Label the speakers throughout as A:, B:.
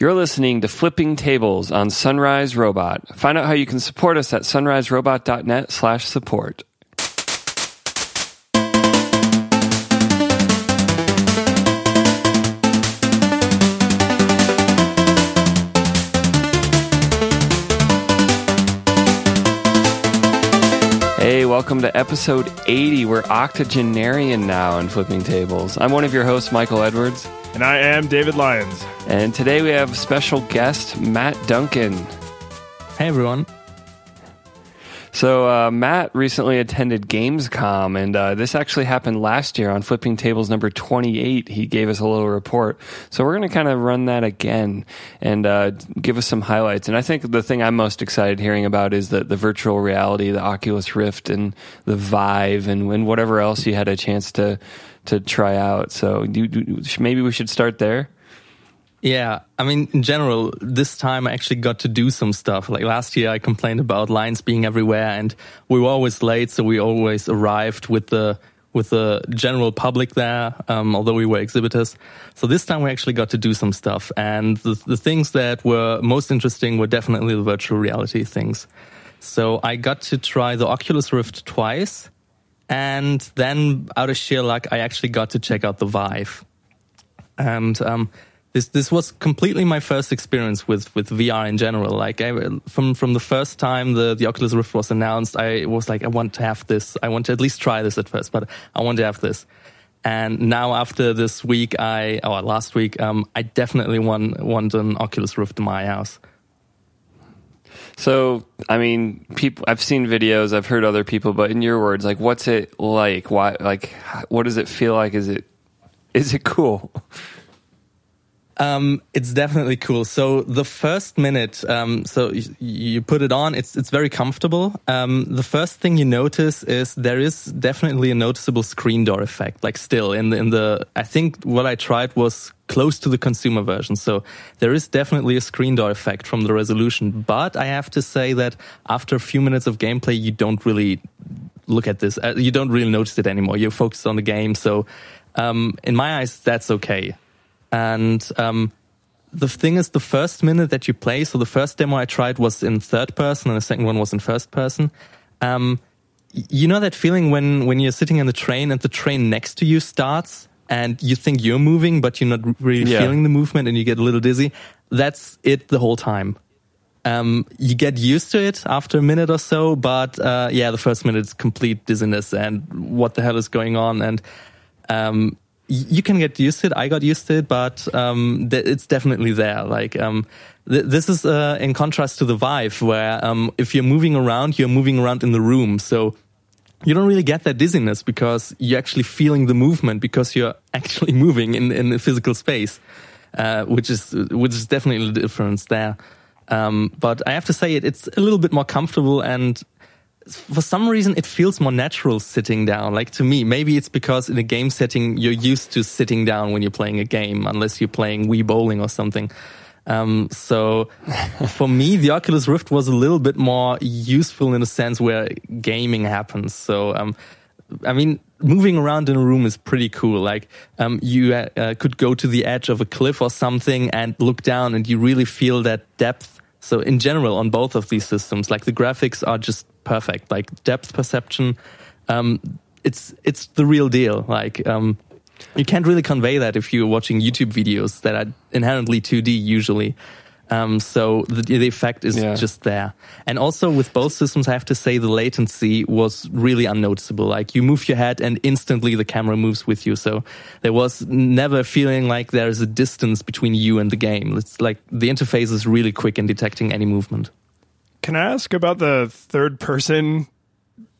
A: You're listening to Flipping Tables on Sunrise Robot. Find out how you can support us at sunriserobot.net slash support. Welcome to episode 80. We're octogenarian now in Flipping Tables. I'm one of your hosts, Michael Edwards.
B: And I am David Lyons.
A: And today we have special guest, Matt Duncan.
C: Hey, everyone.
A: So, uh, Matt recently attended Gamescom, and uh, this actually happened last year on Flipping Tables number 28. He gave us a little report. So, we're going to kind of run that again and uh, give us some highlights. And I think the thing I'm most excited hearing about is the, the virtual reality, the Oculus Rift, and the Vive, and, and whatever else you had a chance to, to try out. So, do, do, maybe we should start there.
C: Yeah, I mean, in general, this time I actually got to do some stuff. Like last year, I complained about lines being everywhere, and we were always late, so we always arrived with the with the general public there, um, although we were exhibitors. So this time we actually got to do some stuff, and the the things that were most interesting were definitely the virtual reality things. So I got to try the Oculus Rift twice, and then out of sheer luck, I actually got to check out the Vive, and um, this this was completely my first experience with with VR in general. Like I, from from the first time the the Oculus Rift was announced, I was like, I want to have this. I want to at least try this at first, but I want to have this. And now after this week, I or last week, um, I definitely want want an Oculus Rift in my house.
A: So, I mean, people. I've seen videos. I've heard other people, but in your words, like, what's it like? Why? Like, what does it feel like? Is it is it cool?
C: Um, it's definitely cool. So the first minute, um, so you, you, put it on, it's it's very comfortable. Um, the first thing you notice is there is definitely a noticeable screen door effect. Like still in the in the, I think what I tried was close to the consumer version. So there is definitely a screen door effect from the resolution. But I have to say that after a few minutes of gameplay, you don't really look at this. Uh, you don't really notice it anymore. You're focused on the game. So um, in my eyes, that's okay. And um, the thing is, the first minute that you play, so the first demo I tried was in third person, and the second one was in first person. Um, you know that feeling when when you're sitting in the train and the train next to you starts, and you think you're moving, but you're not really yeah. feeling the movement, and you get a little dizzy. That's it the whole time. Um, you get used to it after a minute or so, but uh, yeah, the first minute is complete dizziness and what the hell is going on, and um, you can get used to it. I got used to it, but um, it's definitely there. Like um, th- this is uh, in contrast to the Vive, where um, if you're moving around, you're moving around in the room, so you don't really get that dizziness because you're actually feeling the movement because you're actually moving in in the physical space, uh, which is which is definitely the difference there. Um, but I have to say it, it's a little bit more comfortable and for some reason it feels more natural sitting down. Like to me maybe it's because in a game setting you're used to sitting down when you're playing a game unless you're playing wii bowling or something. Um, so for me the oculus rift was a little bit more useful in a sense where gaming happens. So um, i mean moving around in a room is pretty cool. Like um, you uh, could go to the edge of a cliff or something and look down and you really feel that depth. So in general, on both of these systems, like the graphics are just perfect. Like depth perception, um, it's it's the real deal. Like um, you can't really convey that if you're watching YouTube videos that are inherently 2D usually. Um, so the, the, effect is yeah. just there. And also with both systems, I have to say the latency was really unnoticeable. Like you move your head and instantly the camera moves with you. So there was never feeling like there is a distance between you and the game. It's like the interface is really quick in detecting any movement.
B: Can I ask about the third person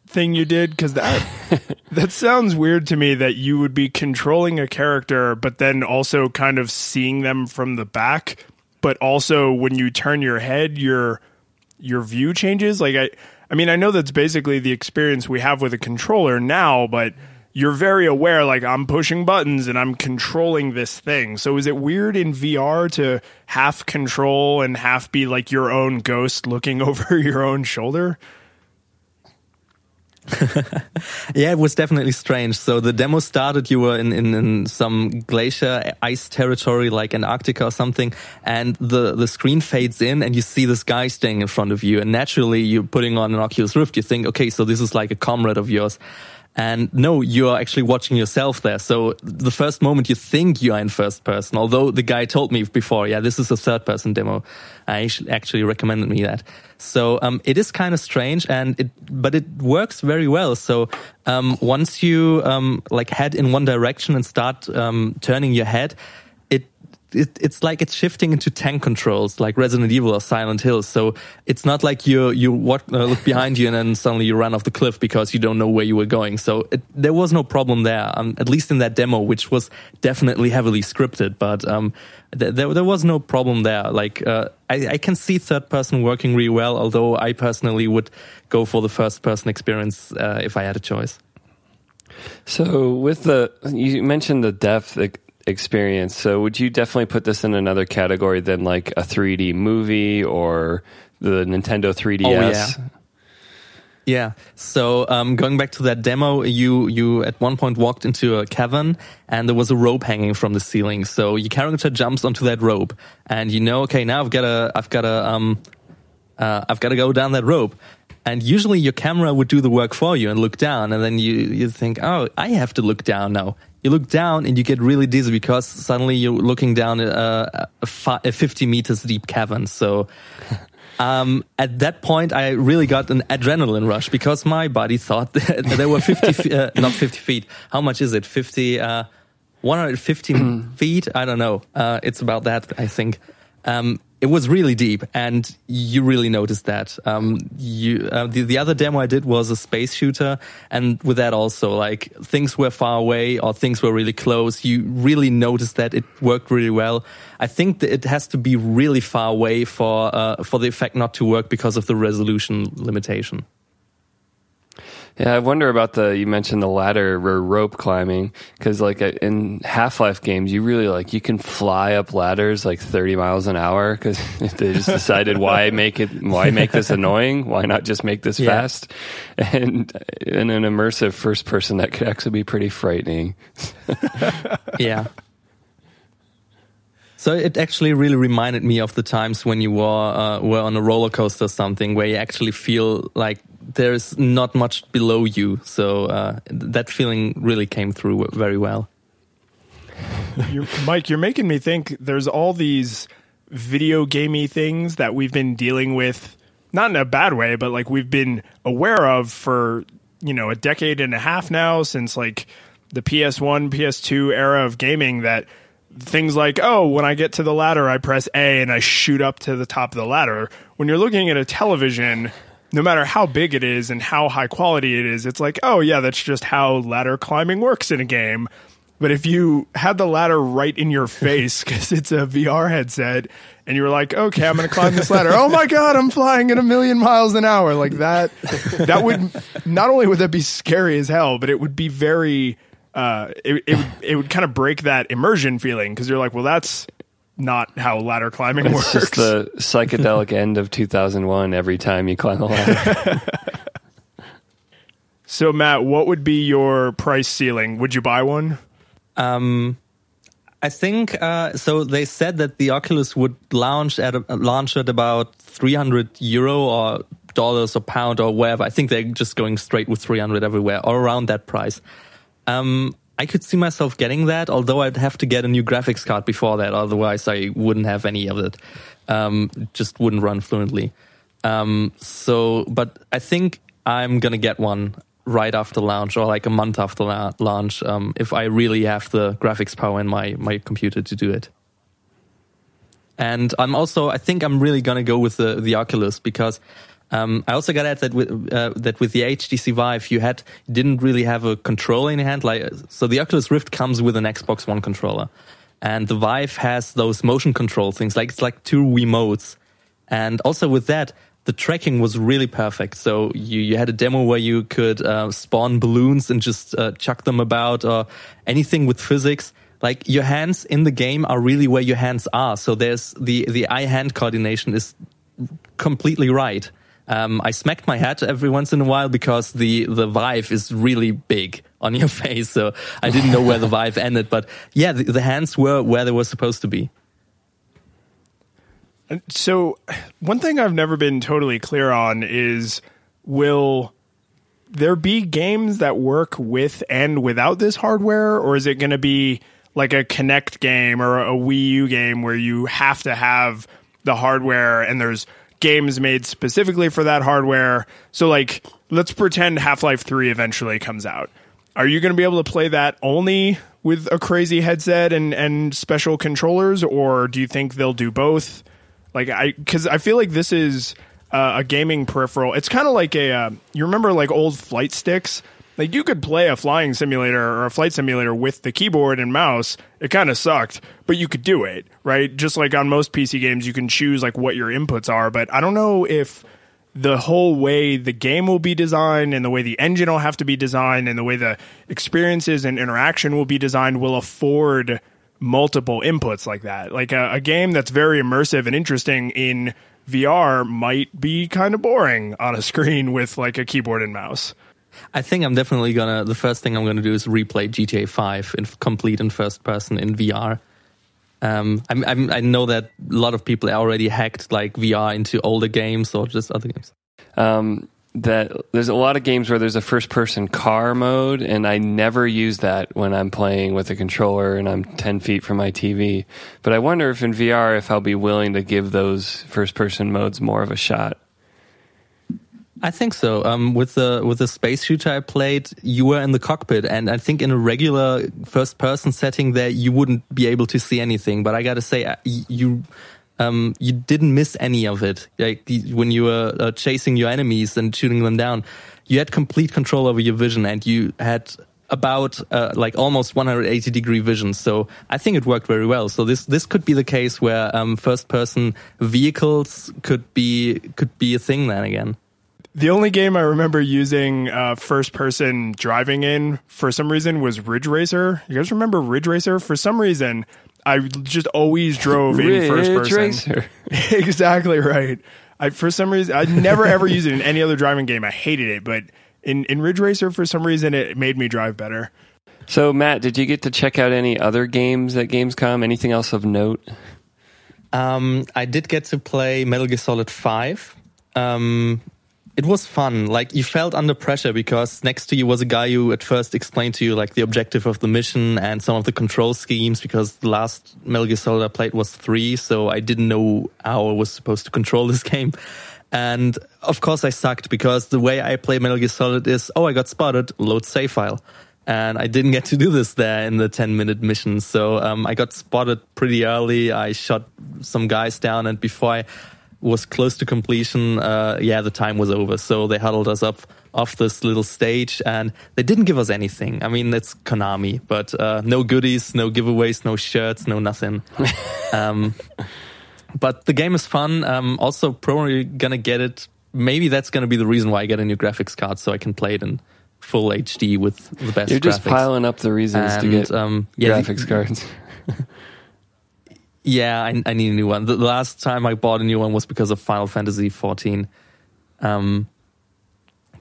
B: thing you did because that that sounds weird to me that you would be controlling a character but then also kind of seeing them from the back but also when you turn your head, your your view changes. Like I, I mean, I know that's basically the experience we have with a controller now, but you're very aware like I'm pushing buttons and I'm controlling this thing. So is it weird in VR to half control and half be like your own ghost looking over your own shoulder?
C: yeah, it was definitely strange. So the demo started, you were in, in, in, some glacier ice territory like Antarctica or something, and the, the screen fades in and you see this guy staying in front of you. And naturally, you're putting on an Oculus Rift, you think, okay, so this is like a comrade of yours. And no, you are actually watching yourself there. So the first moment you think you are in first person, although the guy told me before, yeah, this is a third person demo. I actually recommended me that. So um, it is kind of strange, and it but it works very well. So um, once you um, like head in one direction and start um, turning your head, it, it's like it's shifting into tank controls, like Resident Evil or Silent Hill. So it's not like you you walk, uh, look behind you and then suddenly you run off the cliff because you don't know where you were going. So it, there was no problem there, um, at least in that demo, which was definitely heavily scripted. But um, th- there there was no problem there. Like uh, I, I can see third person working really well, although I personally would go for the first person experience uh, if I had a choice.
A: So with the you mentioned the depth experience. So would you definitely put this in another category than like a 3D movie or the Nintendo 3DS? Oh,
C: yeah. Yeah. So um, going back to that demo, you you at one point walked into a cavern and there was a rope hanging from the ceiling. So your character jumps onto that rope, and you know, okay, now I've got to I've got to um, uh, I've got to go down that rope. And usually your camera would do the work for you and look down, and then you you think, oh, I have to look down now you look down and you get really dizzy because suddenly you're looking down a, a, a 50 meters deep cavern. So um, at that point, I really got an adrenaline rush because my body thought that there were 50, uh, not 50 feet. How much is it? 50, uh, 115 feet? I don't know. Uh, it's about that, I think. Um, it was really deep, and you really noticed that. Um, you, uh, the, the other demo I did was a space shooter, and with that also, like things were far away or things were really close. You really noticed that it worked really well. I think that it has to be really far away for uh, for the effect not to work because of the resolution limitation.
A: Yeah, I wonder about the you mentioned the ladder or rope climbing because like in Half Life games, you really like you can fly up ladders like thirty miles an hour because they just decided why make it why make this annoying? Why not just make this yeah. fast? And in an immersive first person, that could actually be pretty frightening.
C: yeah. So it actually really reminded me of the times when you were uh, were on a roller coaster or something, where you actually feel like there's not much below you. So uh, that feeling really came through very well.
B: You're, Mike, you're making me think there's all these video gamey things that we've been dealing with, not in a bad way, but like we've been aware of for, you know, a decade and a half now since like the PS1, PS2 era of gaming that things like, oh, when I get to the ladder, I press A and I shoot up to the top of the ladder. When you're looking at a television, no matter how big it is and how high quality it is, it's like, oh yeah, that's just how ladder climbing works in a game. But if you had the ladder right in your face because it's a VR headset and you were like, okay, I'm going to climb this ladder. oh my God, I'm flying at a million miles an hour. Like that, that would not only would that be scary as hell, but it would be very, uh, it, it, it would kind of break that immersion feeling because you're like, well, that's not how ladder climbing
A: it's
B: works.
A: It's just the psychedelic end of 2001 every time you climb a ladder.
B: so, Matt, what would be your price ceiling? Would you buy one?
C: Um, I think uh, so. They said that the Oculus would launch at a, launch at about 300 euro or dollars or pound or whatever. I think they're just going straight with 300 everywhere or around that price. Um, I could see myself getting that, although I'd have to get a new graphics card before that. Otherwise, I wouldn't have any of it. Um, just wouldn't run fluently. Um, so, but I think I'm gonna get one right after launch or like a month after la- launch um, if I really have the graphics power in my my computer to do it. And I'm also, I think I'm really gonna go with the the Oculus because um, I also got at that with uh, that with the HTC Vive, you had didn't really have a controller in your hand. Like so, the Oculus Rift comes with an Xbox One controller, and the Vive has those motion control things. Like it's like two remotes, and also with that, the tracking was really perfect. So you you had a demo where you could uh, spawn balloons and just uh, chuck them about, or anything with physics. Like your hands in the game are really where your hands are. So there's the the eye hand coordination is completely right Um, I smacked my head every once in a while because the the Vive is really big on your face, so I didn't know where the Vive ended. But yeah, the, the hands were where they were supposed to be.
B: So, one thing I've never been totally clear on is will there be games that work with and without this hardware, or is it going to be like a Kinect game or a Wii U game where you have to have the hardware and there's games made specifically for that hardware? So, like, let's pretend Half Life 3 eventually comes out. Are you going to be able to play that only with a crazy headset and, and special controllers, or do you think they'll do both? Like I, because I feel like this is uh, a gaming peripheral. It's kind of like a. Uh, you remember like old flight sticks? Like you could play a flying simulator or a flight simulator with the keyboard and mouse. It kind of sucked, but you could do it, right? Just like on most PC games, you can choose like what your inputs are. But I don't know if the whole way the game will be designed and the way the engine will have to be designed and the way the experiences and interaction will be designed will afford multiple inputs like that. Like a, a, game that's very immersive and interesting in VR might be kind of boring on a screen with like a keyboard and mouse.
C: I think I'm definitely gonna. The first thing I'm gonna do is replay GTA 5 in complete in first person in VR. Um, I'm, I'm, i know that a lot of people already hacked like VR into older games or just other games.
A: Um, that there's a lot of games where there's a first person car mode and I never use that when I'm playing with a controller and I'm 10 feet from my TV. But I wonder if in VR if I'll be willing to give those first person modes more of a shot.
C: I think so. Um, with the with the space shooter I played, you were in the cockpit, and I think in a regular first person setting, there you wouldn't be able to see anything. But I got to say, uh, you um, you didn't miss any of it. Like when you were uh, chasing your enemies and shooting them down, you had complete control over your vision, and you had about uh, like almost 180 degree vision. So I think it worked very well. So this this could be the case where um, first person vehicles could be could be a thing then again.
B: The only game I remember using uh, first person driving in for some reason was Ridge Racer. You guys remember Ridge Racer? For some reason, I just always drove in first person. Racer. exactly right. I for some reason I never ever used it in any other driving game. I hated it, but in in Ridge Racer for some reason it made me drive better.
A: So Matt, did you get to check out any other games at Gamescom? Anything else of note?
C: Um, I did get to play Metal Gear Solid Five. Um, it was fun. Like you felt under pressure because next to you was a guy who at first explained to you like the objective of the mission and some of the control schemes because the last Metal Gear Solid I played was three, so I didn't know how I was supposed to control this game. And of course I sucked because the way I play Metal Gear Solid is, oh, I got spotted, load save file. And I didn't get to do this there in the 10 minute mission. So um, I got spotted pretty early. I shot some guys down and before I was close to completion, uh, yeah, the time was over. So they huddled us up off this little stage and they didn't give us anything. I mean, it's Konami, but uh, no goodies, no giveaways, no shirts, no nothing. um, but the game is fun. Um, also, probably gonna get it. Maybe that's gonna be the reason why I get a new graphics card so I can play it in full HD with the best.
A: You're just
C: graphics.
A: piling up the reasons and, to get um, yeah, graphics the, cards.
C: Yeah, I, I, need a new one. The last time I bought a new one was because of Final Fantasy XIV. Um,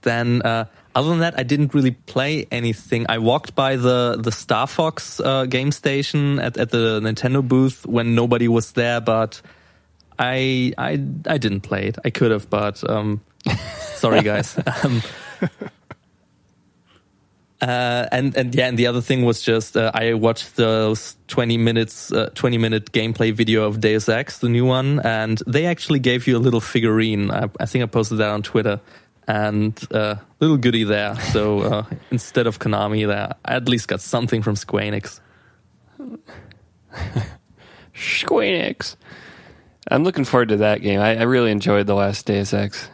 C: then, uh, other than that, I didn't really play anything. I walked by the the Star Fox uh, game station at, at the Nintendo booth when nobody was there, but I I I didn't play it. I could have, but um, sorry guys. um, uh, and and yeah, and the other thing was just uh, I watched those twenty minutes, uh, twenty minute gameplay video of Deus Ex, the new one, and they actually gave you a little figurine. I, I think I posted that on Twitter, and a uh, little goodie there. So uh, instead of Konami, there I at least got something from Square Enix.
A: Square Enix. I'm looking forward to that game. I, I really enjoyed the last Deus Ex.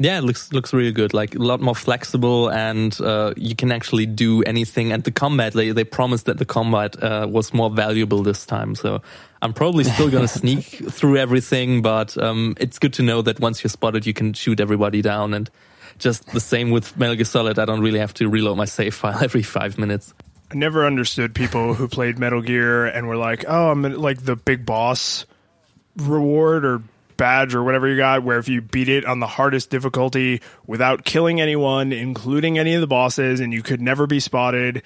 C: Yeah, it looks looks really good. Like a lot more flexible, and uh, you can actually do anything. And the combat, they they promised that the combat uh, was more valuable this time. So I'm probably still gonna sneak through everything, but um, it's good to know that once you're spotted, you can shoot everybody down. And just the same with Metal Gear Solid, I don't really have to reload my save file every five minutes.
B: I never understood people who played Metal Gear and were like, "Oh, I'm like the big boss reward or badge or whatever you got, where if you beat it on the hardest difficulty without killing anyone, including any of the bosses, and you could never be spotted.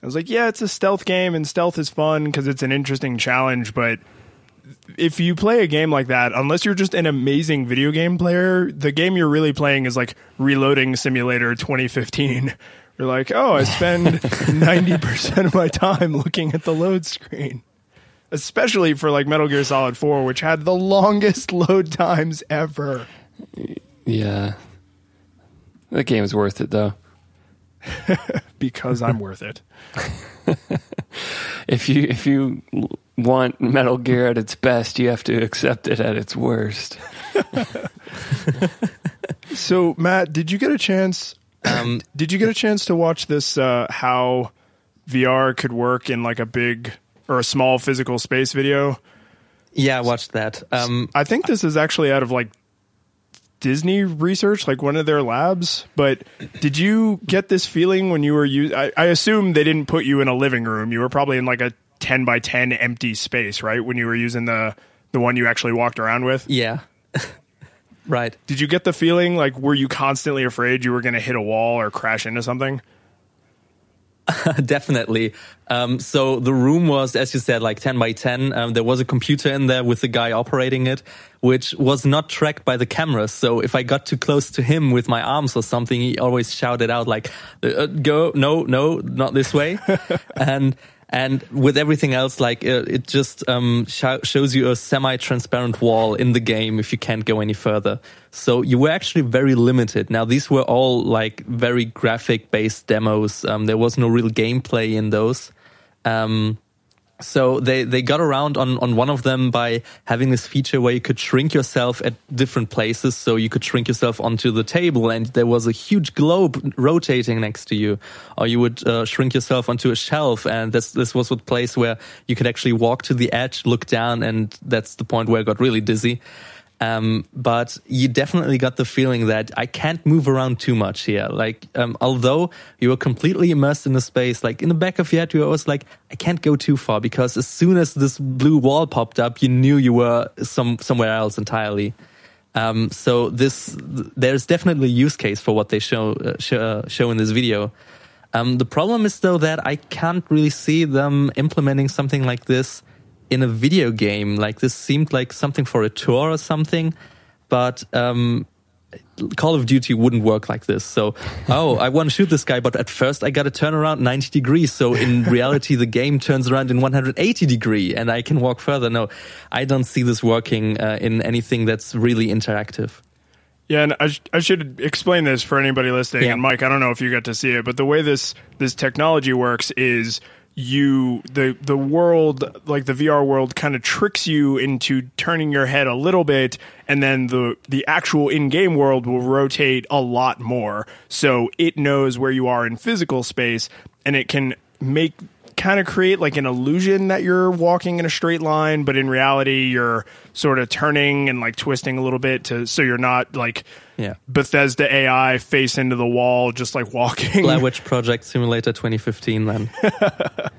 B: I was like, yeah, it's a stealth game, and stealth is fun because it's an interesting challenge, but if you play a game like that, unless you're just an amazing video game player, the game you're really playing is like Reloading Simulator 2015. You're like, oh, I spend 90% of my time looking at the load screen. Especially for like Metal Gear Solid 4, which had the longest load times ever.
A: Yeah. The game's worth it though.
B: because I'm worth it.
A: if you if you want Metal Gear at its best, you have to accept it at its worst.
B: so, Matt, did you get a chance? Um, did you get a chance to watch this? Uh, how VR could work in like a big or a small physical space video?
C: Yeah, I watched that. Um,
B: I think this is actually out of like Disney research, like one of their labs. But did you get this feeling when you were you? I, I assume they didn't put you in a living room. You were probably in like a ten by ten empty space, right? When you were using the the one you actually walked around with.
C: Yeah. right.
B: Did you get the feeling like were you constantly afraid you were going to hit a wall or crash into something?
C: Definitely. Um, so the room was, as you said, like 10 by 10. Um, there was a computer in there with the guy operating it, which was not tracked by the cameras. So if I got too close to him with my arms or something, he always shouted out like, uh, "Go, no, no, not this way," and and with everything else, like uh, it just um, sh- shows you a semi-transparent wall in the game if you can't go any further. So you were actually very limited. Now these were all like very graphic-based demos. Um, there was no real gameplay in those. Um, so they, they got around on, on one of them by having this feature where you could shrink yourself at different places. So you could shrink yourself onto the table and there was a huge globe rotating next to you. Or you would uh, shrink yourself onto a shelf and this, this was a place where you could actually walk to the edge, look down and that's the point where I got really dizzy. Um, but you definitely got the feeling that I can't move around too much here. Like, um, although you were completely immersed in the space, like in the back of your head, you were always like, I can't go too far because as soon as this blue wall popped up, you knew you were some somewhere else entirely. Um, so this, there's definitely a use case for what they show uh, show, uh, show in this video. Um, the problem is though that I can't really see them implementing something like this in a video game. Like this seemed like something for a tour or something, but um, Call of Duty wouldn't work like this. So, oh, I want to shoot this guy, but at first I got to turn around 90 degrees. So in reality, the game turns around in 180 degree and I can walk further. No, I don't see this working uh, in anything that's really interactive.
B: Yeah, and I, sh- I should explain this for anybody listening. Yeah. And Mike, I don't know if you got to see it, but the way this this technology works is you the the world like the VR world kind of tricks you into turning your head a little bit and then the the actual in-game world will rotate a lot more. So it knows where you are in physical space and it can make kind of create like an illusion that you're walking in a straight line, but in reality you're sort of turning and like twisting a little bit to so you're not like
C: yeah.
B: Bethesda AI face into the wall just like walking.
C: Blair Witch Project Simulator 2015 then.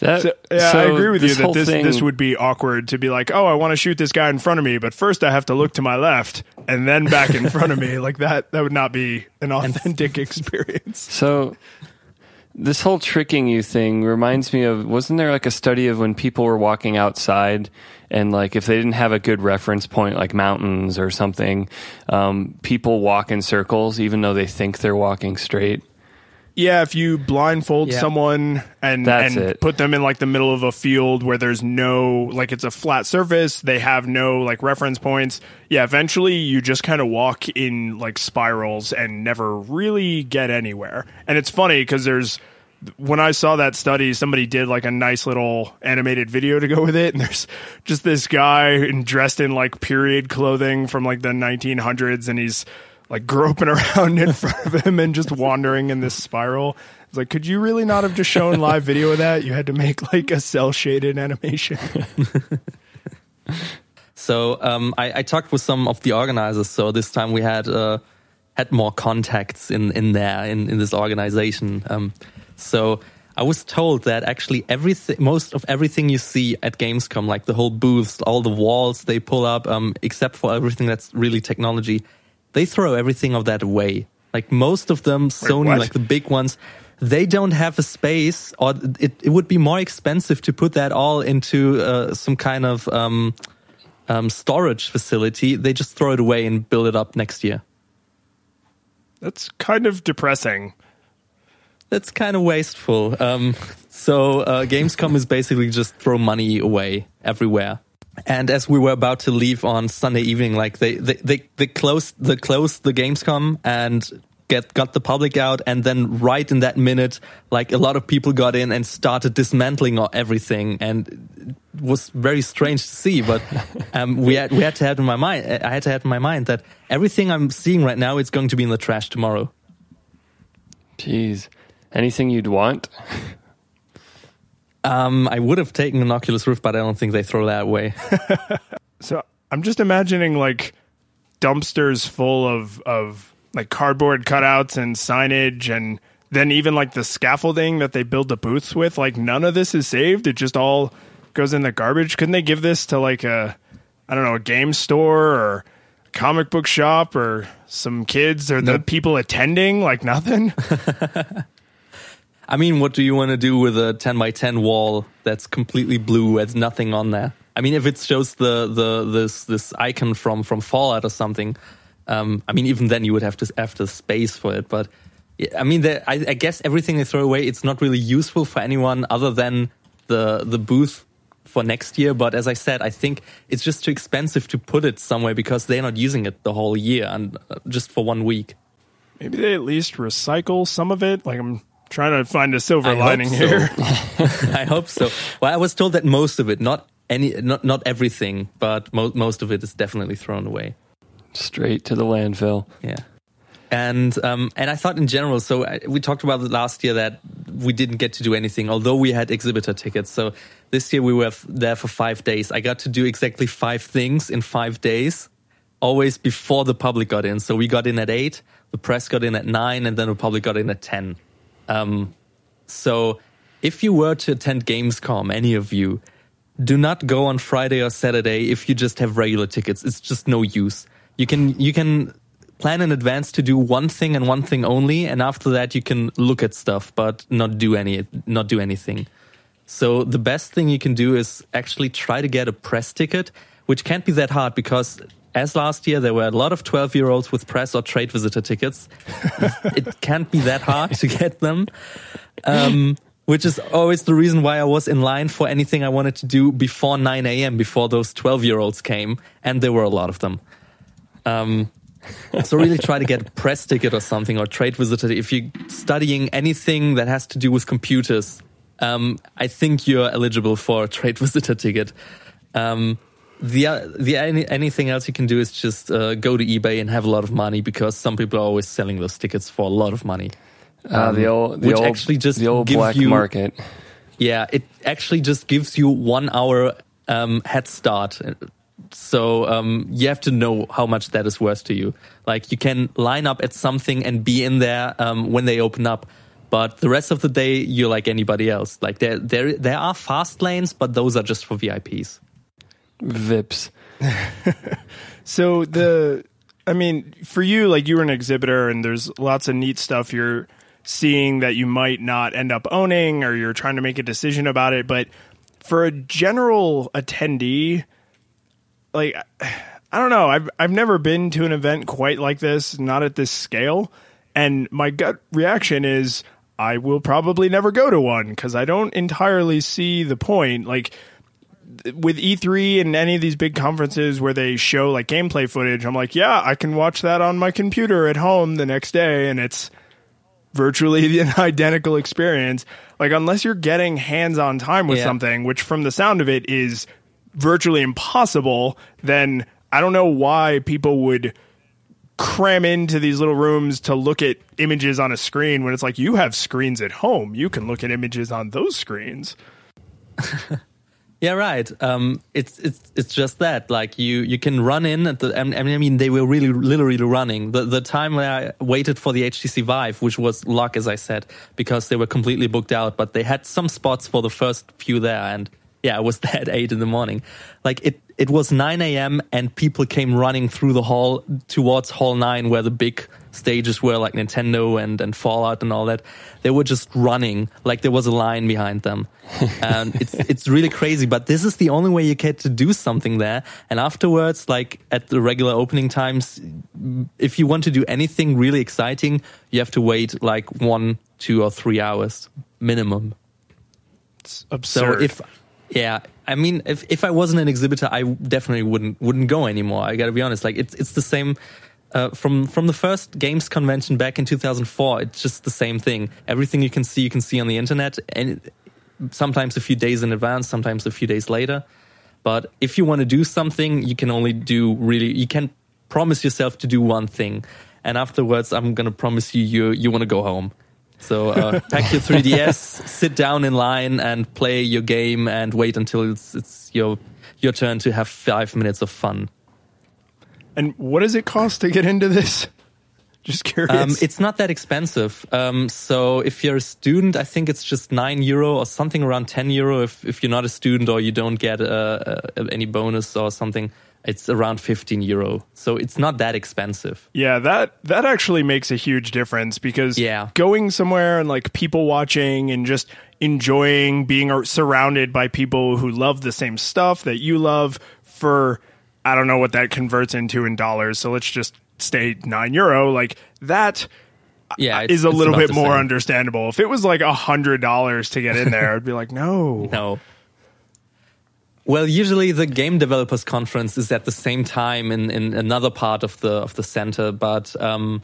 B: That, so, yeah, so I agree with you that this thing, this would be awkward to be like, oh, I want to shoot this guy in front of me, but first I have to look to my left and then back in front of me. Like that, that would not be an authentic experience.
A: So this whole tricking you thing reminds me of wasn't there like a study of when people were walking outside and like if they didn't have a good reference point like mountains or something um, people walk in circles even though they think they're walking straight
B: yeah, if you blindfold yeah. someone and That's and it. put them in like the middle of a field where there's no like it's a flat surface, they have no like reference points. Yeah, eventually you just kind of walk in like spirals and never really get anywhere. And it's funny because there's when I saw that study, somebody did like a nice little animated video to go with it, and there's just this guy dressed in like period clothing from like the 1900s, and he's like groping around in front of him and just wandering in this spiral. It's like, could you really not have just shown live video of that? You had to make like a cell shaded animation.
C: so um, I, I, talked with some of the organizers. So this time we had uh, had more contacts in in there in in this organization. Um, so I was told that actually everything, most of everything you see at Gamescom, like the whole booths, all the walls they pull up, um, except for everything that's really technology, they throw everything of that away. Like most of them, Sony, like the big ones, they don't have a space, or it, it would be more expensive to put that all into uh, some kind of um, um, storage facility. They just throw it away and build it up next year.
B: That's kind of depressing.
C: That's kind of wasteful. Um, so uh, Gamescom is basically just throw money away everywhere. And as we were about to leave on Sunday evening, like they they they, they closed the closed the Gamescom and get got the public out, and then right in that minute, like a lot of people got in and started dismantling everything, and it was very strange to see. But um, we had we had to have in my mind, I had to have in my mind that everything I'm seeing right now is going to be in the trash tomorrow.
A: Jeez. Anything you'd want?
C: Um, I would have taken an Oculus Rift, but I don't think they throw that away.
B: So I'm just imagining like dumpsters full of of like cardboard cutouts and signage and then even like the scaffolding that they build the booths with, like none of this is saved. It just all goes in the garbage. Couldn't they give this to like a I don't know, a game store or comic book shop or some kids or the
C: Nope.
B: people attending? Like nothing?
C: I mean, what do you want to do with a 10 by 10 wall that's completely blue, has nothing on there? I mean, if it shows the, the, this, this icon from, from Fallout or something, um, I mean, even then you would have to have the space for it. But I mean, I, I guess everything they throw away, it's not really useful for anyone other than the, the booth for next year. But as I said, I think it's just too expensive to put it somewhere because they're not using it the whole year and uh, just for one week.
B: Maybe they at least recycle some of it. Like I'm trying to find a silver
C: I
B: lining
C: so.
B: here.
C: I hope so. Well, I was told that most of it, not any, not not everything, but mo- most of it is definitely thrown away.
A: Straight to the landfill.
C: Yeah. And um, and I thought in general. So I, we talked about it last year that we didn't get to do anything, although we had exhibitor tickets. So this year we were f- there for five days. I got to do exactly five things in five days, always before the public got in. So we got in at eight, the press got in at nine, and then the public got in at ten. Um, so if you were to attend Gamescom, any of you, do not go on Friday or Saturday if you just have regular tickets. It's just no use. You can you can plan in advance to do one thing and one thing only, and after that you can look at stuff but not do any not do anything. So the best thing you can do is actually try to get a press ticket, which can't be that hard because as last year there were a lot of 12 year olds with press or trade visitor tickets. it can't be that hard to get them. Um, which is always the reason why I was in line for anything I wanted to do before 9 a.m., before those 12 year olds came. And there were a lot of them. Um, so really try to get a press ticket or something or trade visitor. If you're studying anything that has to do with computers, um, I think you're eligible for a trade visitor ticket. Um, the the any, anything else you can do is just uh, go to eBay and have a lot of money because some people are always selling those tickets for a lot of money.
A: Uh, the old, the
C: which
A: old,
C: actually just
A: the old black
C: you-
A: market.
C: Yeah, it actually just gives you one hour um, head start. So um, you have to know how much that is worth to you. Like you can line up at something and be in there um, when they open up, but the rest of the day you're like anybody else. Like there, there, there are fast lanes, but those are just for VIPs.
A: Vips.
B: So the, I mean, for you, like you were an exhibitor, and there's lots of neat stuff you're seeing that you might not end up owning, or you're trying to make a decision about it. But for a general attendee, like I don't know, I've I've never been to an event quite like this, not at this scale, and my gut reaction is I will probably never go to one because I don't entirely see the point. Like with E3 and any of these big conferences where they show like gameplay footage, I'm like, yeah, I can watch that on my computer at home the next day, and it's virtually an identical experience. Like, unless you're getting hands on time with
C: Yeah.
B: something, which from the sound of it is virtually impossible, then I don't know why people would cram into these little rooms to look at images on a screen when it's like you have screens at home. You can look at images on those screens.
C: Yeah, right. Um, it's it's it's just that. Like you you can run in at the. I mean, they were really literally running. The the time where I waited for the HTC Vive, which was luck, as I said, because they were completely booked out. But they had some spots for the first few there, and yeah, I was there at eight in the morning. Like it it was nine a.m. and people came running through the hall towards Hall Nine, where the big stages were, like Nintendo and and Fallout and all that they were just running like there was a line behind them. and it's it's really crazy. But this is the only way you get to do something there. And afterwards, like at the regular opening times, if you want to do anything really exciting, you have to wait like one, two, or three hours minimum.
B: It's absurd.
C: So if yeah, I mean, if if I wasn't an exhibitor, I definitely wouldn't wouldn't go anymore. I got to be honest. Like it's it's the same uh, from from the first games convention back in 2004 it's just the same thing. Everything you can see you can see on the internet and sometimes a few days in advance sometimes a few days later. But if you want to do something you can only do really you can promise yourself to do one thing. And afterwards i'm going to promise you you you want to go home. So uh, pack your 3ds sit down in line and play your game and wait until it's it's your your turn to have 5 minutes of fun
B: and what does it cost to get into this? Just curious. Um,
C: it's not that expensive. Um, so if you're a student, I think it's just nine euro or something around ten euro. If if you're not a student or you don't get uh, uh, any bonus or something, it's around 15 euro. So it's not that expensive.
B: Yeah, that that actually makes a huge difference because
C: yeah.
B: going somewhere and like people watching and just enjoying being surrounded by people who love the same stuff that you love for I don't know what that converts into in dollars. So let's just stay nine euro. Like that
C: yeah,
B: is a little bit more understandable. If it was like a hundred dollars to get in there, I'd be like, no,
C: no. Well, usually the game developers conference is at the same time in, in another part of the of the center, but um,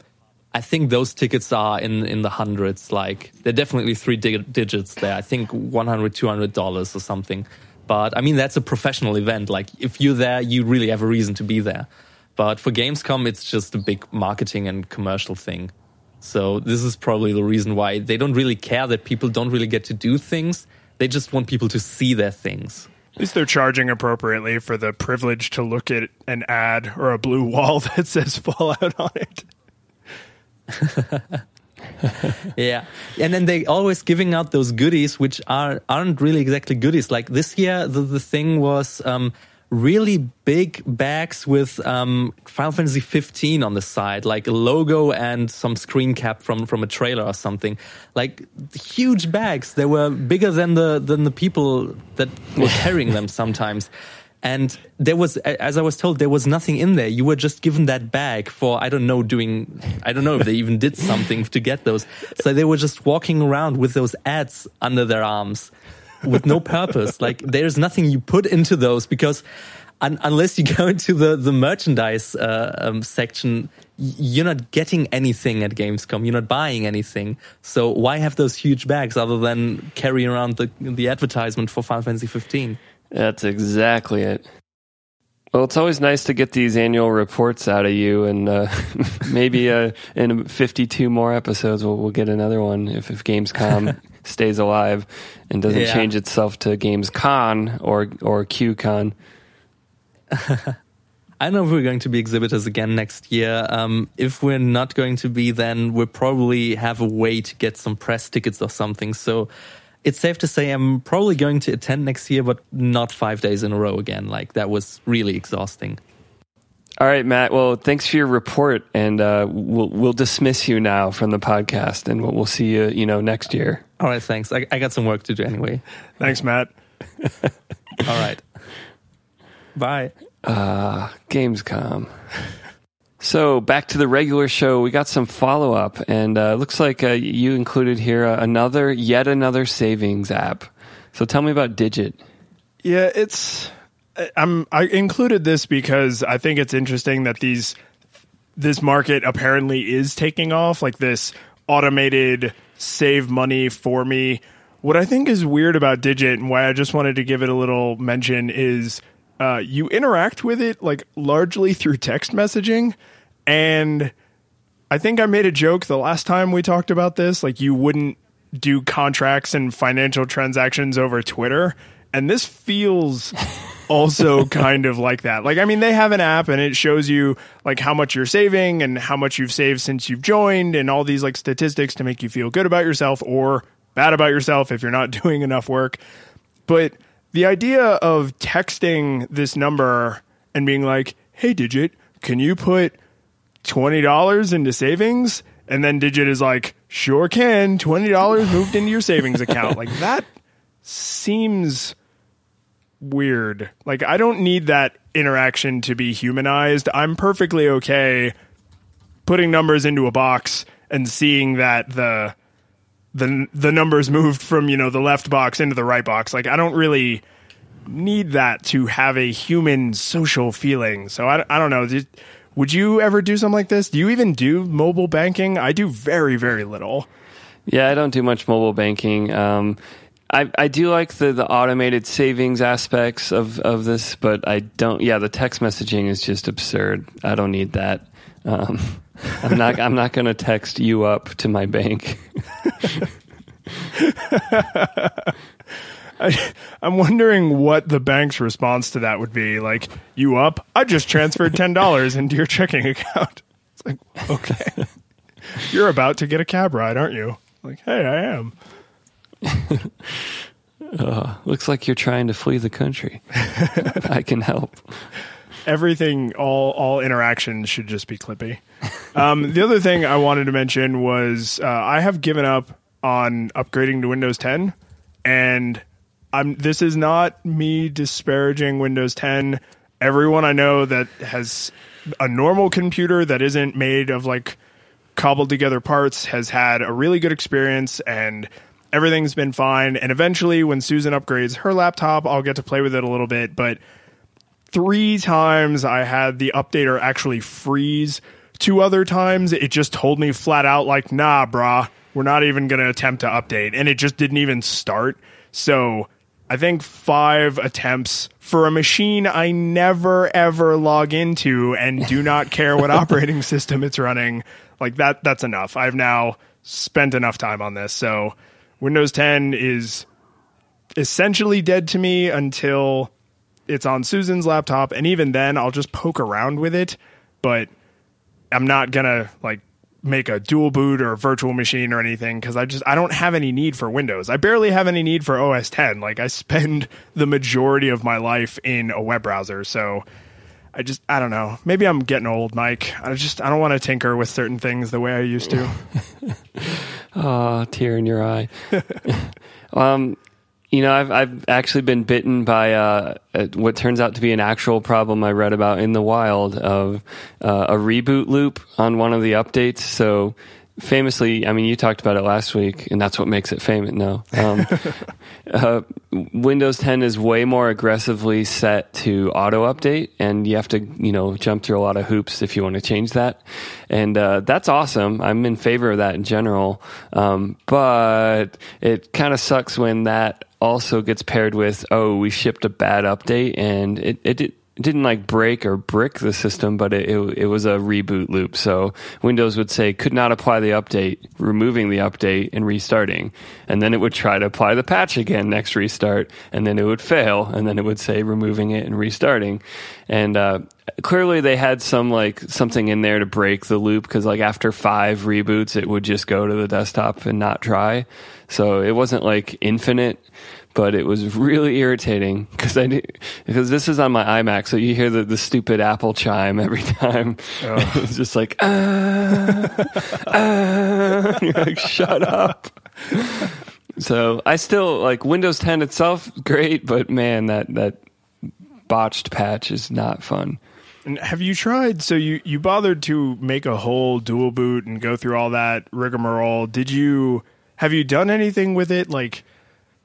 C: I think those tickets are in in the hundreds. Like they're definitely three dig- digits there. I think 100 200 dollars or something. But I mean, that's a professional event. Like, if you're there, you really have a reason to be there. But for Gamescom, it's just a big marketing and commercial thing. So this is probably the reason why they don't really care that people don't really get to do things. They just want people to see their things.
B: At least they're charging appropriately for the privilege to look at an ad or a blue wall that says Fallout on it.
C: yeah, and then they always giving out those goodies, which are aren't really exactly goodies. Like this year, the, the thing was um, really big bags with um, Final Fantasy 15 on the side, like a logo and some screen cap from from a trailer or something. Like huge bags. They were bigger than the than the people that were carrying them sometimes. And there was, as I was told, there was nothing in there. You were just given that bag for, I don't know, doing, I don't know if they even did something to get those. So they were just walking around with those ads under their arms with no purpose. like there's nothing you put into those because un- unless you go into the, the merchandise uh, um, section, you're not getting anything at Gamescom. You're not buying anything. So why have those huge bags other than carry around the, the advertisement for Final Fantasy 15?
A: That's exactly it. Well, it's always nice to get these annual reports out of you, and uh, maybe uh, in 52 more episodes, we'll, we'll get another one if, if Gamescom stays alive and doesn't yeah. change itself to GamesCon or or QCon.
C: I don't know if we're going to be exhibitors again next year. Um, if we're not going to be, then we'll probably have a way to get some press tickets or something. So it's safe to say I'm probably going to attend next year, but not five days in a row again. Like that was really exhausting.
A: All right, Matt. Well, thanks for your report, and uh, we'll we'll dismiss you now from the podcast, and we'll, we'll see you, you know, next year.
C: All right, thanks. I, I got some work to do anyway.
B: Thanks, Matt.
C: All right. Bye.
A: Uh, Gamescom. So back to the regular show, we got some follow up, and uh, looks like uh, you included here uh, another, yet another savings app. So tell me about Digit.
B: Yeah, it's I'm I included this because I think it's interesting that these this market apparently is taking off, like this automated save money for me. What I think is weird about Digit and why I just wanted to give it a little mention is uh, you interact with it like largely through text messaging. And I think I made a joke the last time we talked about this. Like, you wouldn't do contracts and financial transactions over Twitter. And this feels also kind of like that. Like, I mean, they have an app and it shows you like how much you're saving and how much you've saved since you've joined and all these like statistics to make you feel good about yourself or bad about yourself if you're not doing enough work. But the idea of texting this number and being like, hey, Digit, can you put $20 into savings? And then Digit is like, sure can. $20 moved into your savings account. Like that seems weird. Like I don't need that interaction to be humanized. I'm perfectly okay putting numbers into a box and seeing that the the the numbers moved from, you know, the left box into the right box. Like I don't really need that to have a human social feeling. So I, I don't know. Would you ever do something like this? Do you even do mobile banking? I do very, very little.
A: Yeah, I don't do much mobile banking. Um, I, I do like the, the automated savings aspects of, of this, but I don't. Yeah, the text messaging is just absurd. I don't need that. Um, I'm not. I'm not going to text you up to my bank.
B: I, am wondering what the bank's response to that would be. Like, you up? I just transferred ten dollars into your checking account. It's like, okay, you're about to get a cab ride, aren't you? Like, hey, I am.
A: uh, looks like you're trying to flee the country. I can help.
B: Everything, all all interactions should just be clippy. Um, the other thing I wanted to mention was uh, I have given up on upgrading to Windows 10, and I'm. This is not me disparaging Windows 10. Everyone I know that has a normal computer that isn't made of like cobbled together parts has had a really good experience and everything's been fine. And eventually, when Susan upgrades her laptop, I'll get to play with it a little bit. But three times I had the updater actually freeze. Two other times it just told me flat out, like, nah, brah, we're not even going to attempt to update. And it just didn't even start. So I think five attempts for a machine I never ever log into and do not care what operating system it's running. Like that, that's enough. I've now spent enough time on this. So Windows 10 is essentially dead to me until it's on Susan's laptop, and even then, I'll just poke around with it. But I'm not gonna like make a dual boot or a virtual machine or anything because I just I don't have any need for Windows. I barely have any need for OS 10. Like I spend the majority of my life in a web browser, so I just I don't know. Maybe I'm getting old, Mike. I just I don't want to tinker with certain things the way I used to.
A: oh, tear in your eye. um, you know, I've I've actually been bitten by uh, what turns out to be an actual problem I read about in the wild of uh, a reboot loop on one of the updates. So famously, I mean, you talked about it last week, and that's what makes it famous. No, um, uh, Windows 10 is way more aggressively set to auto update, and you have to, you know, jump through a lot of hoops if you want to change that. And uh, that's awesome. I'm in favor of that in general, um, but it kind of sucks when that also gets paired with, oh, we shipped a bad update, and it, it, it it didn't like break or brick the system, but it, it, it, was a reboot loop. So Windows would say could not apply the update, removing the update and restarting. And then it would try to apply the patch again next restart, and then it would fail, and then it would say removing it and restarting. And uh, clearly they had some like something in there to break the loop because like after five reboots, it would just go to the desktop and not try. So it wasn't like infinite but it was really irritating because I because this is on my iMac, so you hear the, the stupid Apple chime every time. Oh. it's just like, ah, ah. you're like, shut up. so I still like Windows 10 itself, great, but man, that that botched patch is not fun.
B: And have you tried? So you you bothered to make a whole dual boot and go through all that rigmarole? Did you have you done anything with it? Like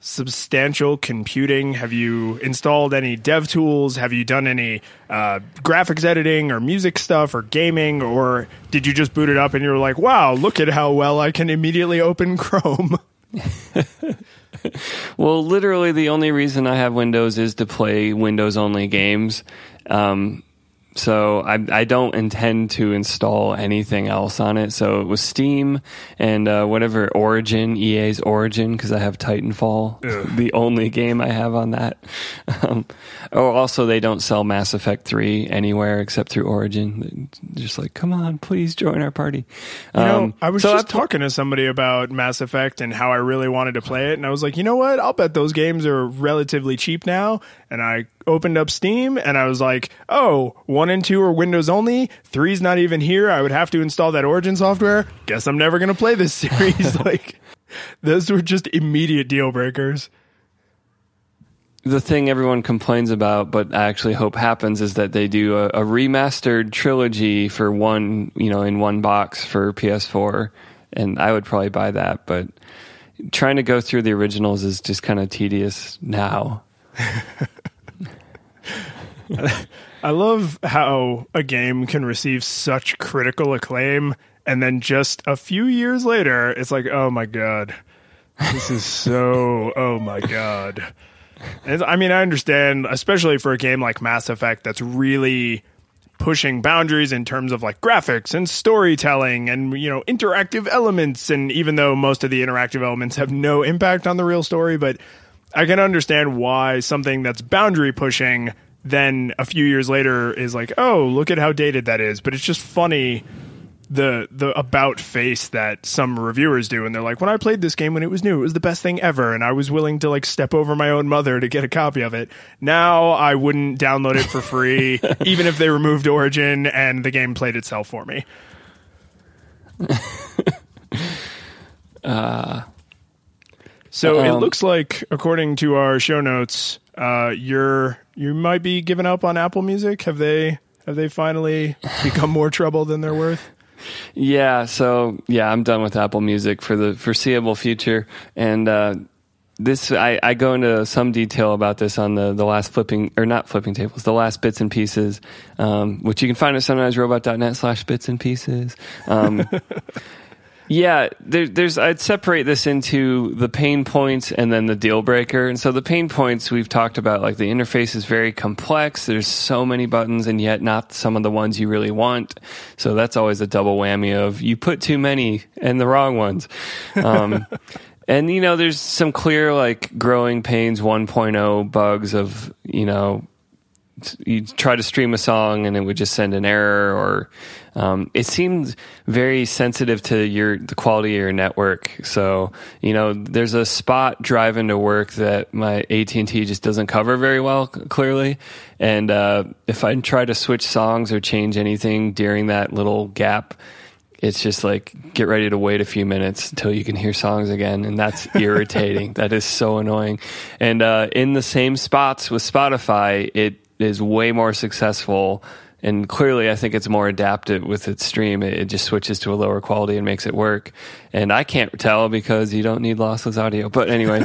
B: substantial computing? Have you installed any dev tools? Have you done any uh, graphics editing or music stuff or gaming? Or did you just boot it up and you're like, wow, look at how well I can immediately open Chrome?
A: well, literally, the only reason I have Windows is to play Windows only games. Um, so I, I don't intend to install anything else on it. So it was Steam and uh, whatever Origin, EA's Origin, because I have Titanfall,
B: Ugh.
A: the only game I have on that. Um, oh, also they don't sell Mass Effect Three anywhere except through Origin. They're just like, come on, please join our party.
B: You know,
A: Um,
B: I was
A: so
B: just
A: pl-
B: talking to somebody about Mass Effect and how I really wanted to play it, and I was like, you know what? I'll bet those games are relatively cheap now. And I opened up Steam, and I was like, oh, one and two are Windows only. Three's not even here. I would have to install that Origin software. Guess I'm never going to play this series. like, those were just immediate deal breakers.
A: the thing everyone complains about, but I actually hope happens, is that they do a, a remastered trilogy for one, you know, in one box for PS4, and I would probably buy that. But trying to go through the originals is just kind of tedious now.
B: I love how a game can receive such critical acclaim, and then just a few years later, it's like, oh my god, this is so, oh my god. And I mean, I understand, especially for a game like Mass Effect that's really pushing boundaries in terms of like graphics and storytelling and you know interactive elements and even though most of the interactive elements have no impact on the real story but I can understand why something that's boundary pushing then a few years later is like, oh, look at how dated that is. But it's just funny the the about face that some reviewers do, and they're like, when I played this game when it was new, it was the best thing ever, and I was willing to like step over my own mother to get a copy of it. Now I wouldn't download it for free, even if they removed Origin and the game played itself for me. So it
A: Um,
B: looks like, according to our show notes, uh, you're you might be giving up on Apple Music. Have they have they finally become more trouble than they're worth?
A: Yeah, so yeah, I'm done with Apple Music for the foreseeable future, and uh, this I, I go into some detail about this on the the last flipping or not flipping tables, the last bits and pieces, um, which you can find at sunriserobot.net slash bits and pieces. Um, yeah, there, there's I'd separate this into the pain points and then the deal breaker. And so the pain points we've talked about, like the interface is very complex. There's so many buttons, and yet not some of the ones you really want. So that's always a double whammy of you put too many and the wrong ones. Um, and you know, there's some clear like growing pains 1.0 bugs of you know you try to stream a song and it would just send an error or um, it seemed very sensitive to your the quality of your network. So you know there's a spot driving to work that my AT&T just doesn't cover very well clearly. And uh, if I try to switch songs or change anything during that little gap it's just like get ready to wait a few minutes until you can hear songs again. And that's irritating. That is so annoying. And uh, in the same spots with spotify it is way more successful and clearly i think it's more adaptive with its stream it, it just switches to a lower quality and makes it work and i can't tell because you don't need lossless audio but anyway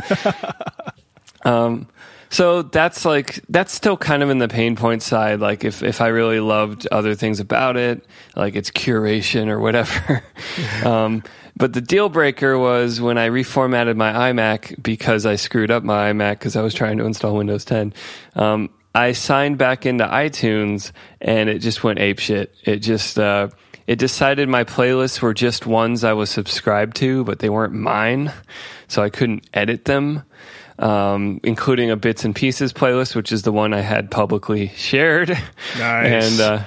A: um, so that's like that's still kind of in the pain point side. Like if if I really loved other things about it, like its curation or whatever. um, but the deal breaker was when I reformatted my iMac because I screwed up my iMac because I was trying to install Windows 10. Um, I signed back into iTunes and it just went ape shit. It just uh, it decided my playlists were just ones I was subscribed to, but they weren't mine, so I couldn't edit them um, including a bits and pieces playlist, which is the one I had publicly shared.
B: Nice.
A: And uh,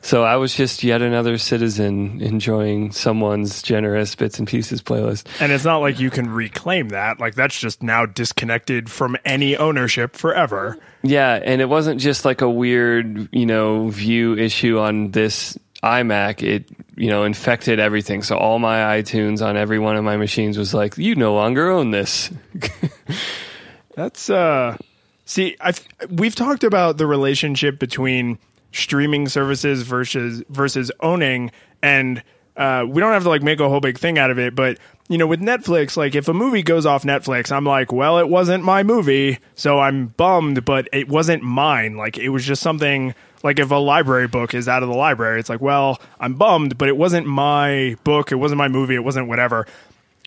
A: so I was just yet another citizen enjoying someone's generous bits and pieces playlist.
B: And it's not like you can reclaim that. Like that's just now disconnected from any ownership forever.
A: Yeah, and it wasn't just like a weird, you know, view issue on this iMac. It, you know, infected everything. So all my iTunes on every one of my machines was like, you no longer own this.
B: That's uh see, I we've talked about the relationship between streaming services versus versus owning and uh, we don't have to like make a whole big thing out of it, but you know, with Netflix, like if a movie goes off Netflix, I'm like, well, it wasn't my movie, so I'm bummed, but it wasn't mine. Like it was just something like if a library book is out of the library, it's like, well, I'm bummed, but it wasn't my book, it wasn't my movie, it wasn't whatever.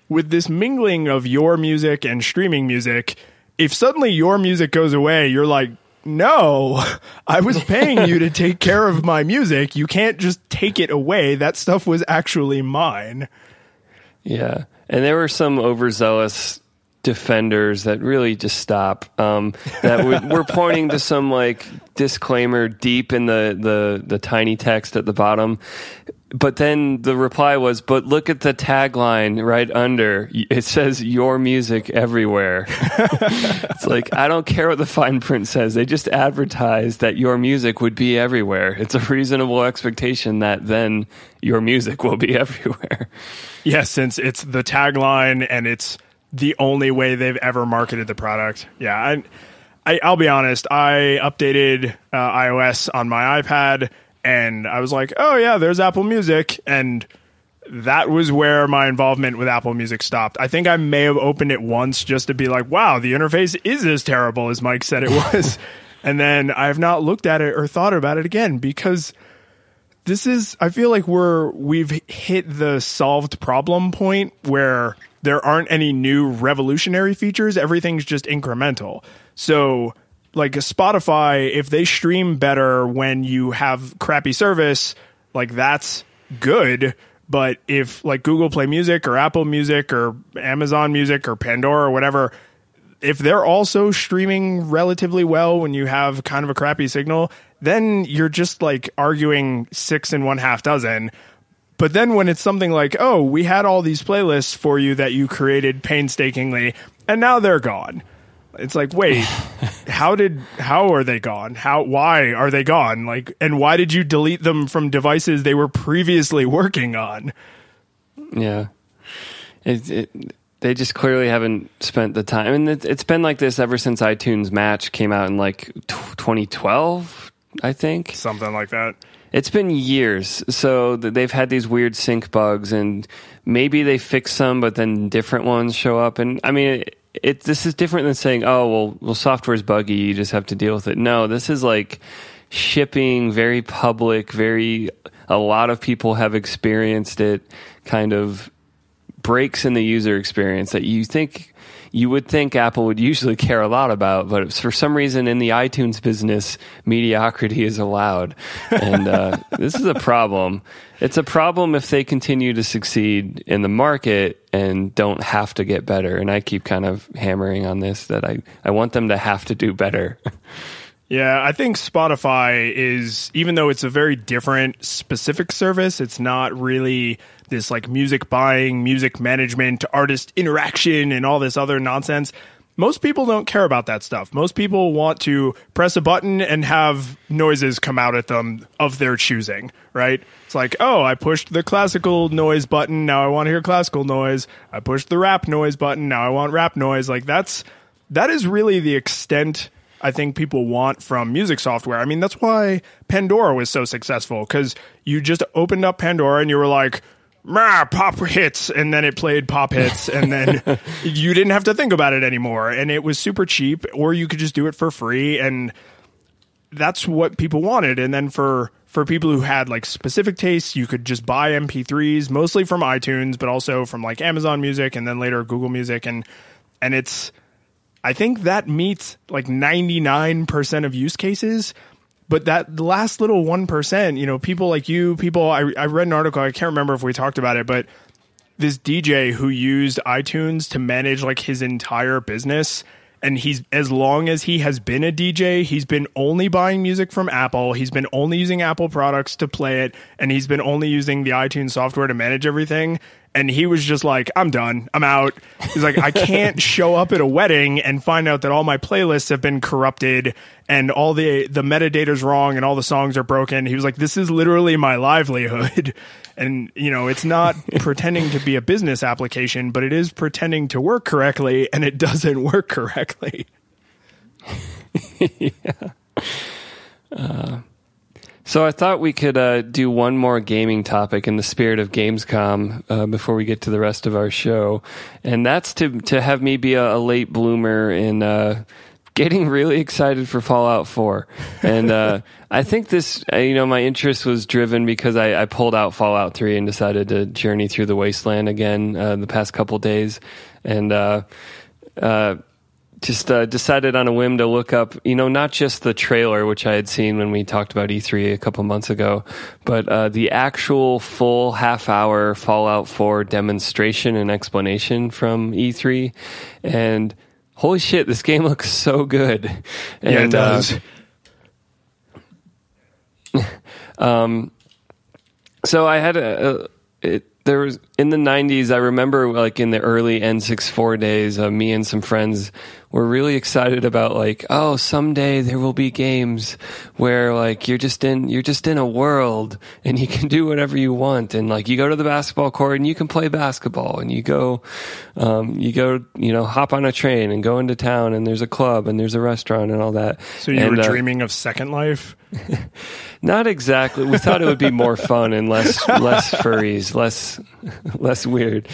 B: With this mingling of your music and streaming music, if suddenly your music goes away, you're like, no, I was paying you to take care of my music. You can't just take it away. That stuff was actually mine.
A: Yeah. And there were some overzealous defenders that really just stop. Um, that would, were pointing to some like disclaimer deep in the, the, the tiny text at the bottom. But then the reply was, but look at the tagline right under. It says your music everywhere. it's like, I don't care what the fine print says. They just advertise that your music would be everywhere. It's a reasonable expectation that then your music will be everywhere.
B: Yeah, since it's the tagline and it's the only way they've ever marketed the product. Yeah, I, I I'll be honest. I updated uh, iOS on my iPad, and I was like, oh yeah, there's Apple Music, and that was where my involvement with Apple Music stopped. I think I may have opened it once just to be like, wow, the interface is as terrible as Mike said it was. and then I have not looked at it or thought about it again because this is I feel like we're we've hit the solved problem point where there aren't any new revolutionary features. Everything's just incremental. So, like Spotify, if they stream better when you have crappy service, like that's good. But if like Google Play Music or Apple Music or Amazon Music or Pandora or whatever, if they're also streaming relatively well when you have kind of a crappy signal, then you're just like arguing six and one half dozen but then when it's something like, oh, we had all these playlists for you that you created painstakingly, and now they're gone. It's like, wait, how did how are they gone? How why are they gone? Like and why did you delete them from devices they were previously working on?
A: Yeah. It, it they just clearly haven't spent the time and it, it's been like this ever since iTunes Match came out in like 2012, I think.
B: Something like that.
A: It's been years, so they've had these weird sync bugs, and maybe they fix some, but then different ones show up. And I mean, it, it this is different than saying, "Oh, well, well, software's buggy, you just have to deal with it." No, this is like shipping, very public, very. A lot of people have experienced it. Kind of breaks in the user experience that you think you would think Apple would usually care a lot about, but for some reason in the iTunes business, mediocrity is allowed. And uh, this is a problem. It's a problem if they continue to succeed in the market and don't have to get better. And I keep kind of hammering on this that I, I want them to have to do better.
B: Yeah, I think Spotify is, even though it's a very different specific service, it's not really this like music buying, music management, artist interaction, and all this other nonsense. Most people don't care about that stuff. Most people want to press a button and have noises come out at them of their choosing, right? It's like, oh, I pushed the classical noise button, now I want to hear classical noise. I pushed the rap noise button, now I want rap noise. Like that's that is really the extent I think people want from music software. I mean, that's why Pandora was so successful because you just opened up Pandora and you were like, pop hits and then it played pop hits and then you didn't have to think about it anymore and it was super cheap or you could just do it for free and that's what people wanted and then for for people who had like specific tastes you could just buy mp3s mostly from itunes but also from like amazon music and then later google music and and it's I think that meets like 99% of use cases. But that last little 1%, you know, people like you, people, I, I read an article, I can't remember if we talked about it, but this DJ who used iTunes to manage like his entire business and he's as long as he has been a DJ, he's been only buying music from Apple. He's been only using Apple products to play it, and he's been only using the iTunes software to manage everything. And he was just like, "I'm done. I'm out." He's like, "I can't show up at a wedding and find out that all my playlists have been corrupted and all the the metadata's wrong and all the songs are broken." He was like, "This is literally my livelihood." And, you know, it's not pretending to be a business application, but it is pretending to work correctly and it doesn't work correctly.
A: yeah. Uh, so I thought we could uh, do one more gaming topic in the spirit of Gamescom uh, before we get to the rest of our show, and that's to to have me be a, a late bloomer in uh, getting really excited for Fallout 4. And uh, I think this, uh, you know, my interest was driven because I, I, pulled out Fallout 3 and decided to journey through the wasteland again uh, the past couple days. And uh, uh just uh, decided on a whim to look up, you know, not just the trailer, which I had seen when we talked about E3 a couple months ago, but uh, the actual full half hour Fallout 4 demonstration and explanation from E3. And holy shit, this game looks so good. And,
B: yeah, it does.
A: Uh, um, so I had a, a it, there was in the 90s i remember like in the early n64 days uh, me and some friends were really excited about like oh someday there will be games where like you're just in you're just in a world and you can do whatever you want and like you go to the basketball court and you can play basketball and you go um, you go you know hop on a train and go into town and there's a club and there's a restaurant and all that
B: so you
A: and,
B: were
A: uh,
B: dreaming of second life
A: not exactly. We thought it would be more fun and less less furries, less less weird.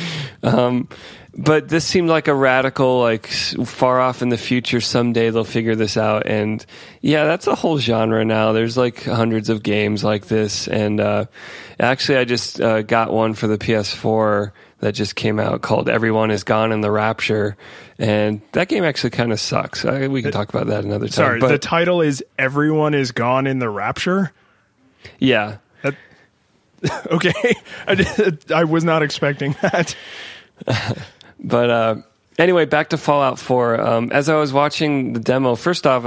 A: Um, but this seemed like a radical, like far off in the future. Someday they'll figure this out, and yeah, that's a whole genre now. There's like hundreds of games like this, and uh, actually, I just uh, got one for the PS4 that just came out called "Everyone Is Gone in the Rapture," and that game actually kind of sucks. I, we can talk about that another time.
B: Sorry,
A: but,
B: the title is "Everyone Is Gone in the Rapture."
A: Yeah.
B: That, okay, I, I was not expecting that.
A: but uh, anyway, back to Fallout 4. Um, as I was watching the demo, first off,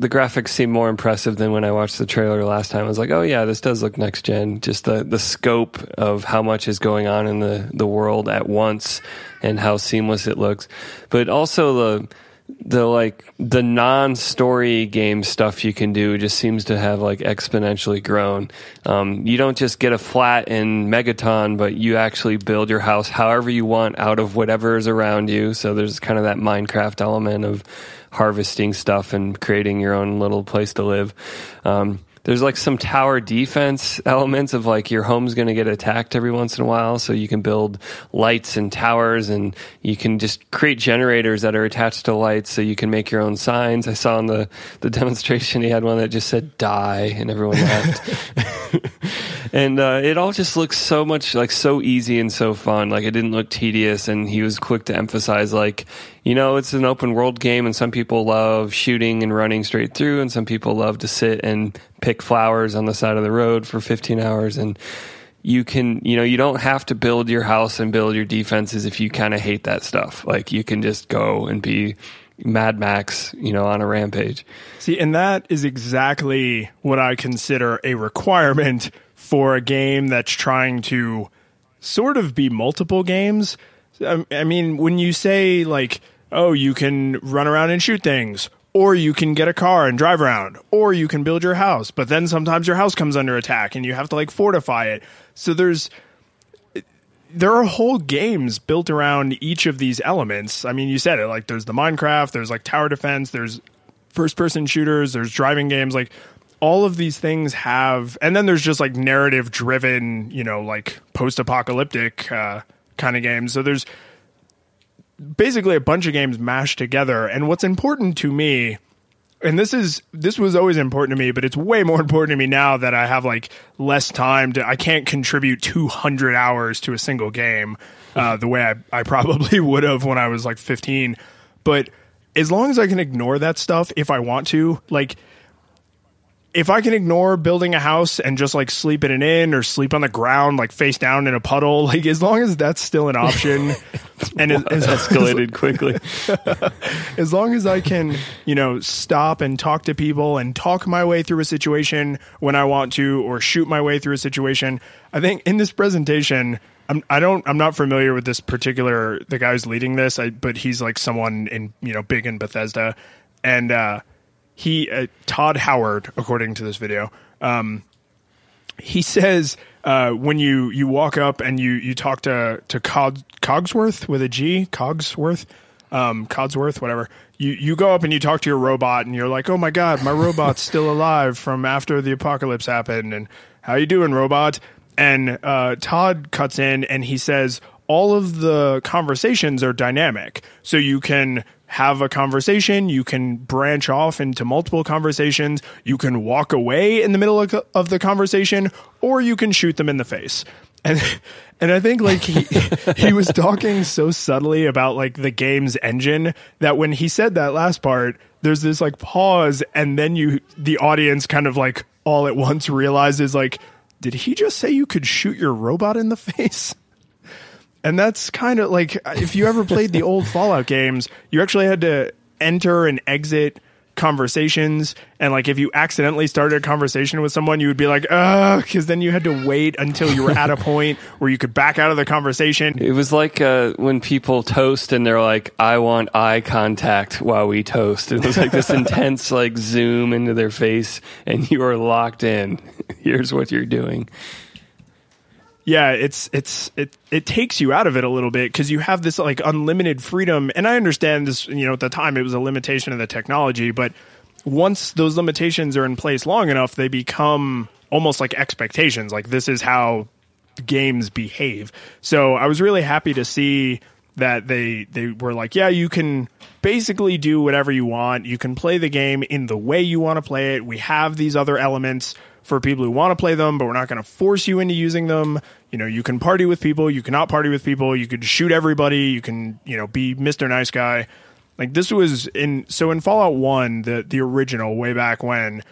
A: the graphics seemed more impressive than when I watched the trailer last time. I was like, oh yeah, this does look next gen. Just the, the scope of how much is going on in the, the world at once and how seamless it looks. But also the the like the non-story game stuff you can do just seems to have like exponentially grown. Um, you don't just get a flat in Megaton, but you actually build your house however you want out of whatever is around you. So there's kind of that Minecraft element of harvesting stuff and creating your own little place to live. Um, there's like some tower defense elements of like your home's going to get attacked every once in a while so you can build lights and towers and you can just create generators that are attached to lights so you can make your own signs. I saw in the, the demonstration he had one that just said die and everyone laughed. And uh, it all just looks so much like so easy and so fun. Like it didn't look tedious and he was quick to emphasize like you know, it's an open world game, and some people love shooting and running straight through, and some people love to sit and pick flowers on the side of the road for 15 hours. And you can, you know, you don't have to build your house and build your defenses if you kind of hate that stuff. Like, you can just go and be Mad Max, you know, on a rampage.
B: See, and that is exactly what I consider a requirement for a game that's trying to sort of be multiple games. I mean, when you say like oh, you can run around and shoot things, or you can get a car and drive around, or you can build your house. But then sometimes your house comes under attack and you have to like fortify it. So there's there are whole games built around each of these elements. I mean, you said it like there's the Minecraft, there's like tower defense, there's first person shooters, there's driving games like all of these things have and then there's just like narrative driven, you know, like post apocalyptic uh, kind of games. So there's basically a bunch of games mashed together. And what's important to me, and this is this was always important to me, but it's way more important to me now that I have like less time to. I can't contribute 200 hours to a single game uh, the way I, I probably would have when I was like 15. But as long as I can ignore that stuff if I want to, like if I can ignore building a house and just like sleep in an inn or sleep on the ground, like face down in a puddle, like as long as that's still an option,
A: and it, as, escalated quickly.
B: as long as I can, you know, stop and talk to people and talk my way through a situation when I want to, or shoot my way through a situation. I think in this presentation, I'm, I don't, I'm not familiar with this particular the guy who's leading this, I, but he's like someone in you know big in Bethesda, and. uh he uh, Todd Howard, according to this video, um, he says uh, when you you walk up and you you talk to to Cog, Cogsworth with a G, Cogsworth, um, whatever. You you go up and you talk to your robot and you're like, oh my god, my robot's still alive from after the apocalypse happened, and how you doing, robot? And uh, Todd cuts in and he says all of the conversations are dynamic, so you can have a conversation. You can branch off into multiple conversations. You can walk away in the middle of, of the conversation, or you can shoot them in the face. and and I think like he he was talking so subtly about like the game's engine that when he said that last part, there's this like pause, and then you the audience kind of like all at once realizes like, did he just say you could shoot your robot in the face? And that's kind of like if you ever played the old Fallout games, you actually had to enter and exit conversations and like if you accidentally started a conversation with someone you would be like uh because then you had to wait until you were at a point where you could back out of the conversation
A: It was like uh, when people toast and they're like, "I want eye contact while we toast." It was like this intense like zoom into their face, and you are locked in. Here's what you're doing.
B: Yeah it's it's it it takes you out of it a little bit because you have this like unlimited freedom. And i understand this you know at the time it was a limitation of the technology but once those limitations are in place long enough they become almost like expectations like this is how games behave. So i was really happy to see that they they were like yeah you can basically do whatever you want. You can play the game in the way you want to play it. We have these other elements for people who want to play them, but we're not going to force you into using them. You know, you can party with people, you cannot party with people, you could shoot everybody, you can, you know, be Mr. Nice Guy. Like this was in so in Fallout 1, the the original way back when,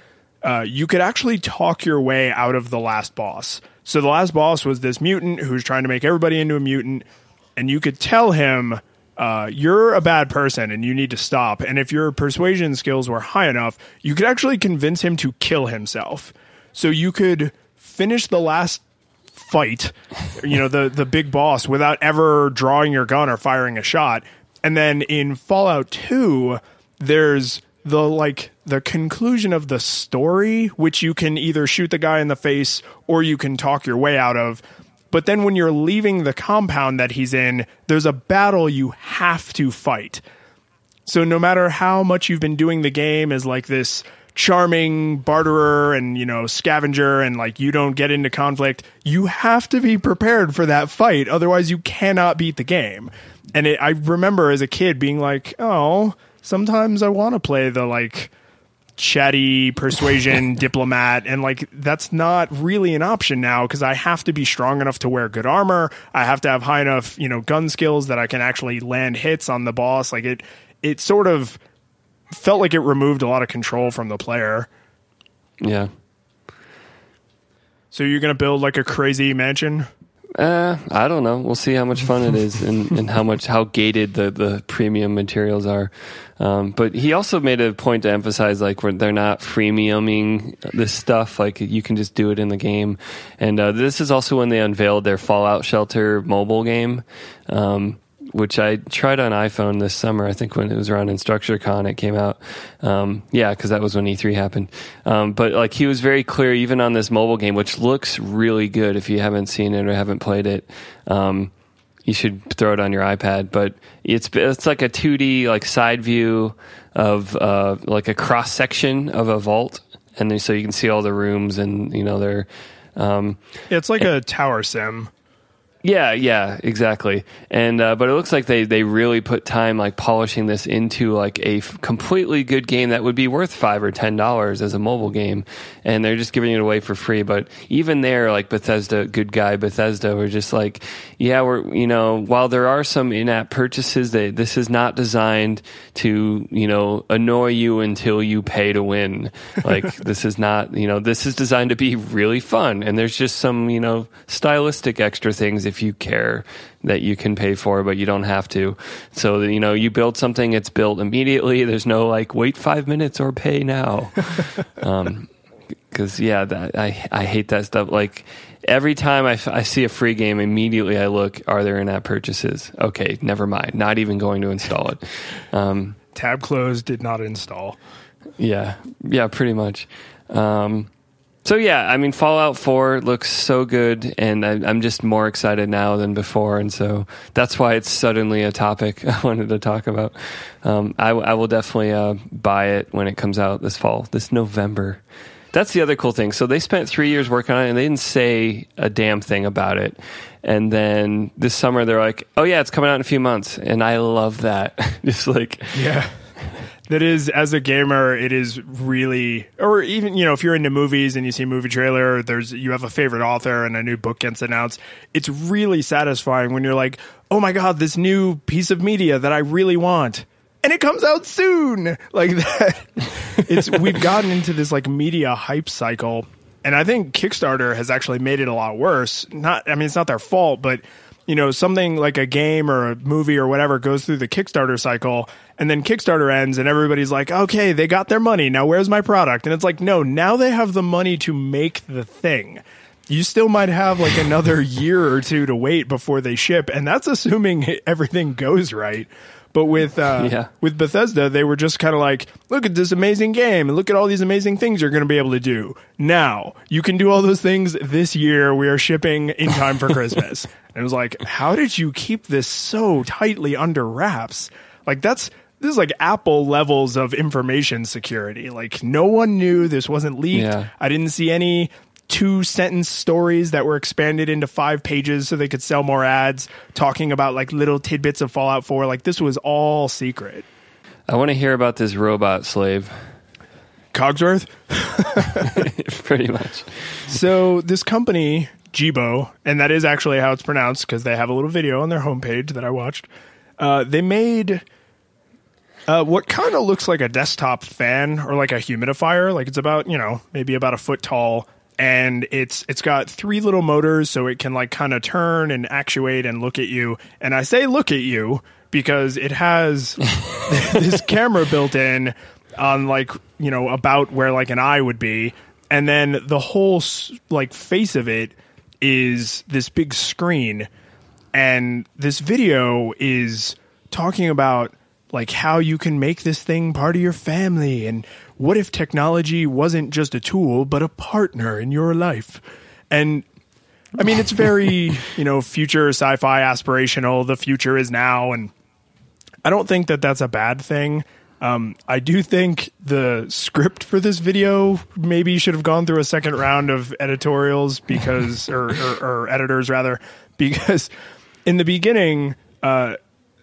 B: uh, you could actually talk your way out of the last boss. So the last boss was this mutant who was trying to make everybody into a mutant, and you could tell him uh, you're a bad person and you need to stop. And if your persuasion skills were high enough, you could actually convince him to kill himself. So you could finish the last fight, you know, the the big boss without ever drawing your gun or firing a shot. And then in Fallout 2, there's the like the conclusion of the story which you can either shoot the guy in the face or you can talk your way out of. But then when you're leaving the compound that he's in, there's a battle you have to fight. So no matter how much you've been doing the game as like this charming barterer and you know scavenger and like you don't get into conflict, you have to be prepared for that fight otherwise you cannot beat the game. And it, I remember as a kid being like, "Oh, sometimes I want to play the like chatty persuasion diplomat and like that's not really an option now because I have to be strong enough to wear good armor. I have to have high enough, you know, gun skills that I can actually land hits on the boss. Like it it sort of felt like it removed a lot of control from the player.
A: Yeah.
B: So you're going to build like a crazy mansion?
A: Uh, I don't know. We'll see how much fun it is and, and how much how gated the, the premium materials are. Um, but he also made a point to emphasize like where they're not freemiuming this stuff. Like you can just do it in the game. And uh, this is also when they unveiled their Fallout Shelter mobile game. Um, which I tried on iPhone this summer. I think when it was around InstructureCon, it came out. Um, yeah, because that was when E3 happened. Um, but like he was very clear, even on this mobile game, which looks really good. If you haven't seen it or haven't played it, um, you should throw it on your iPad. But it's it's like a 2D like side view of uh, like a cross section of a vault, and then, so you can see all the rooms and you know they're. Um,
B: it's like a tower sim.
A: Yeah, yeah, exactly. And uh, but it looks like they they really put time like polishing this into like a f- completely good game that would be worth five or ten dollars as a mobile game, and they're just giving it away for free. But even there, like Bethesda, good guy Bethesda, were just like, yeah, we're you know while there are some in-app purchases, they this is not designed to you know annoy you until you pay to win. Like this is not you know this is designed to be really fun, and there's just some you know stylistic extra things if you care that you can pay for, but you don't have to. So you know you build something, it's built immediately. There's no like wait five minutes or pay now. um, because yeah, that, I I hate that stuff. Like every time I, f- I see a free game, immediately I look: Are there in-app purchases? Okay, never mind. Not even going to install it. Um,
B: Tab closed, did not install.
A: yeah, yeah, pretty much. Um, so yeah, I mean, Fallout Four looks so good, and I, I'm just more excited now than before, and so that's why it's suddenly a topic I wanted to talk about. Um, I, I will definitely uh, buy it when it comes out this fall, this November. That's the other cool thing. So they spent three years working on it, and they didn't say a damn thing about it. And then this summer, they're like, "Oh yeah, it's coming out in a few months," and I love that. just like
B: Yeah. That is as a gamer it is really or even you know if you're into movies and you see a movie trailer there's you have a favorite author and a new book gets announced it's really satisfying when you're like oh my god this new piece of media that i really want. And it comes out soon! Like that. It's we've gotten into this like media hype cycle and i think kickstarter has actually made it a lot worse. Not i mean it's not their fault but you know, something like a game or a movie or whatever goes through the Kickstarter cycle and then Kickstarter ends and everybody's like, okay, they got their money. Now where's my product? And it's like, no, now they have the money to make the thing. You still might have like another year or two to wait before they ship. And that's assuming everything goes right. But with uh,
A: Yeah.
B: with Bethesda, they were just kind of like, look at this amazing game and look at all these amazing things you're going to be able to do. Now, you can do all those things this year. We are shipping in time for Christmas. and it was like, how did you keep this so tightly under wraps? Like that's this is like Apple levels of information security. Like no one knew this wasn't leaked.
A: Yeah.
B: I didn't see any two sentence stories that were expanded into five pages so they could sell more ads talking about like little tidbits of Fallout 4. Like this was all secret.
A: I want to hear about this robot slave.
B: Cogsworth?
A: Pretty much.
B: So this company, Jibo, and that is actually how it's pronounced because they have a little video on their homepage that I watched. Uh, they made uh, what kind of looks like a desktop fan or like a humidifier. Like it's about you know maybe about a foot tall, and it's it's got three little motors so it can like kind of turn and actuate and look at you. And I say look at you because it has this camera built in on like you know about where like an eye would be and then the whole like face of it is this big screen and this video is talking about like how you can make this thing part of your family? And what if technology wasn't just a tool but a partner in your life? And i mean it's very you know future sci-fi aspirational. The future is now. And I don't think that that's a bad thing. Um, I do think the script for this video maybe should have gone through a second round of editorials because, or, or, or editors rather, because in the beginning, uh,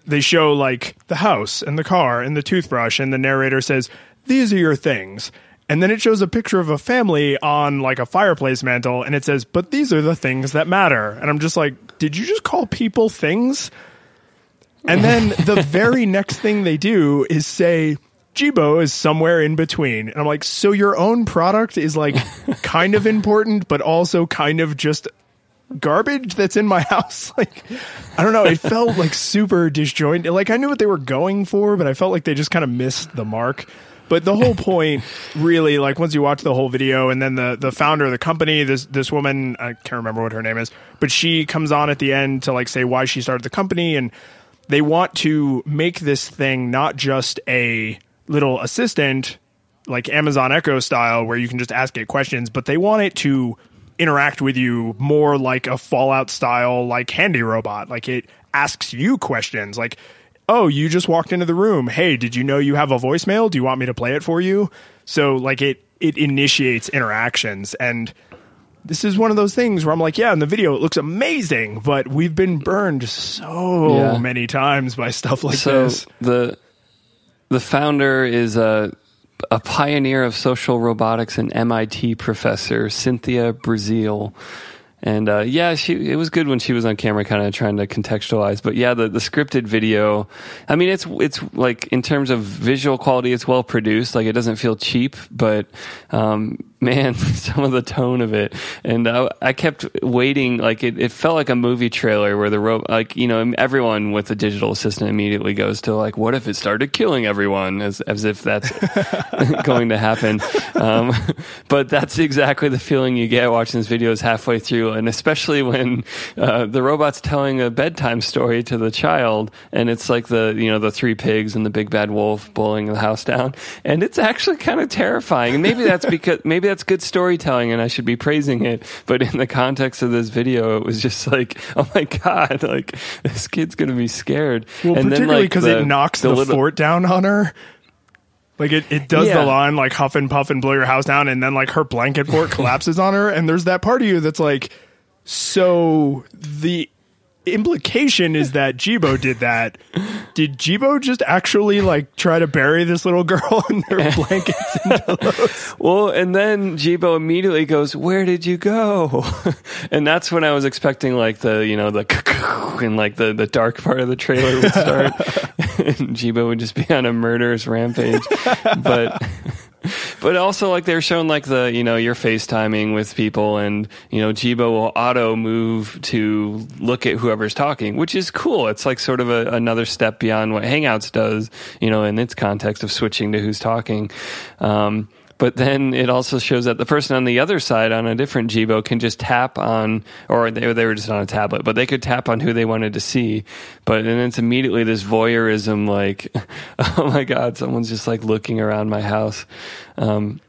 B: they show like the house and the car and the toothbrush, and the narrator says, These are your things. And then it shows a picture of a family on like a fireplace mantle, and it says, But these are the things that matter. And I'm just like, Did you just call people things? And then the very next thing they do is say, Jibo is somewhere in between. And I'm like, so your own product is like kind of important, but also kind of just garbage that's in my house. Like, I don't know. It felt like super disjointed. Like, I knew what they were going for, but I felt like they just kind of missed the mark. But the whole point, really, like once you watch the whole video, and then the the founder of the company, this this woman, I can't remember what her name is, but she comes on at the end to like say why she started the company, and they want to make this thing not just a little assistant like Amazon Echo style where you can just ask it questions, but they want it to interact with you more like a Fallout style like handy robot. Like it asks you questions like, "Oh, you just walked into the room. Hey, did you know you have a voicemail? Do you want me to play it for you?" So like it it initiates interactions and this is one of those things where I'm like, yeah, in the video it looks amazing, but we've been burned so
A: Yeah.
B: many times by stuff like
A: so
B: this.
A: the the founder is a a pioneer of social robotics and MIT professor Cynthia Breazeal. And uh, yeah, she it was good when she was on camera, kind of trying to contextualize. But yeah, the, the scripted video, I mean, it's it's like in terms of visual quality, it's well produced. Like it doesn't feel cheap, but um, man, some of the tone of it, and I, I kept waiting. Like it, it felt like a movie trailer where the ro- like you know everyone with a digital assistant immediately goes to like, what if it started killing everyone, as as if that's going to happen. Um, but that's exactly the feeling you get watching this video is halfway through, and especially when uh, the robot's telling a bedtime story to the child, and it's like the you know the three pigs and the big bad wolf bullying the house down, and it's actually kind of terrifying. And maybe that's because maybe that's good storytelling, and I should be praising it. But in the context of this video, it was just like, oh my god, like this kid's gonna be scared.
B: Well,
A: and
B: particularly
A: like,
B: because
A: the-
B: it knocks the,
A: little-
B: fort down on her. Like it, it does
A: Yeah.
B: the line like huff and puff and blow your house down, and then like her blanket fort collapses on her, and there's that part of you that's like, so the implication is that Jibo did that. Did Jibo just actually like try to bury this little girl in their blankets and pillows?
A: Well, and then Jibo immediately goes, "Where did you go?" and that's when I was expecting like the you know the and like the the dark part of the trailer would start, and Jibo would just be on a murderous rampage. but but also like they're showing like the you know you're FaceTiming with people and you know Jibo will auto move to look at whoever's talking, which is cool. It's like sort of a, another step beyond what Hangouts does, you know, in its context of switching to who's talking. Um, but then it also shows that the person on the other side on a different Jibo can just tap on, or they, they were just on a tablet, but they could tap on who they wanted to see. But then it's immediately this voyeurism, like, oh my God, someone's just like looking around my house. Um,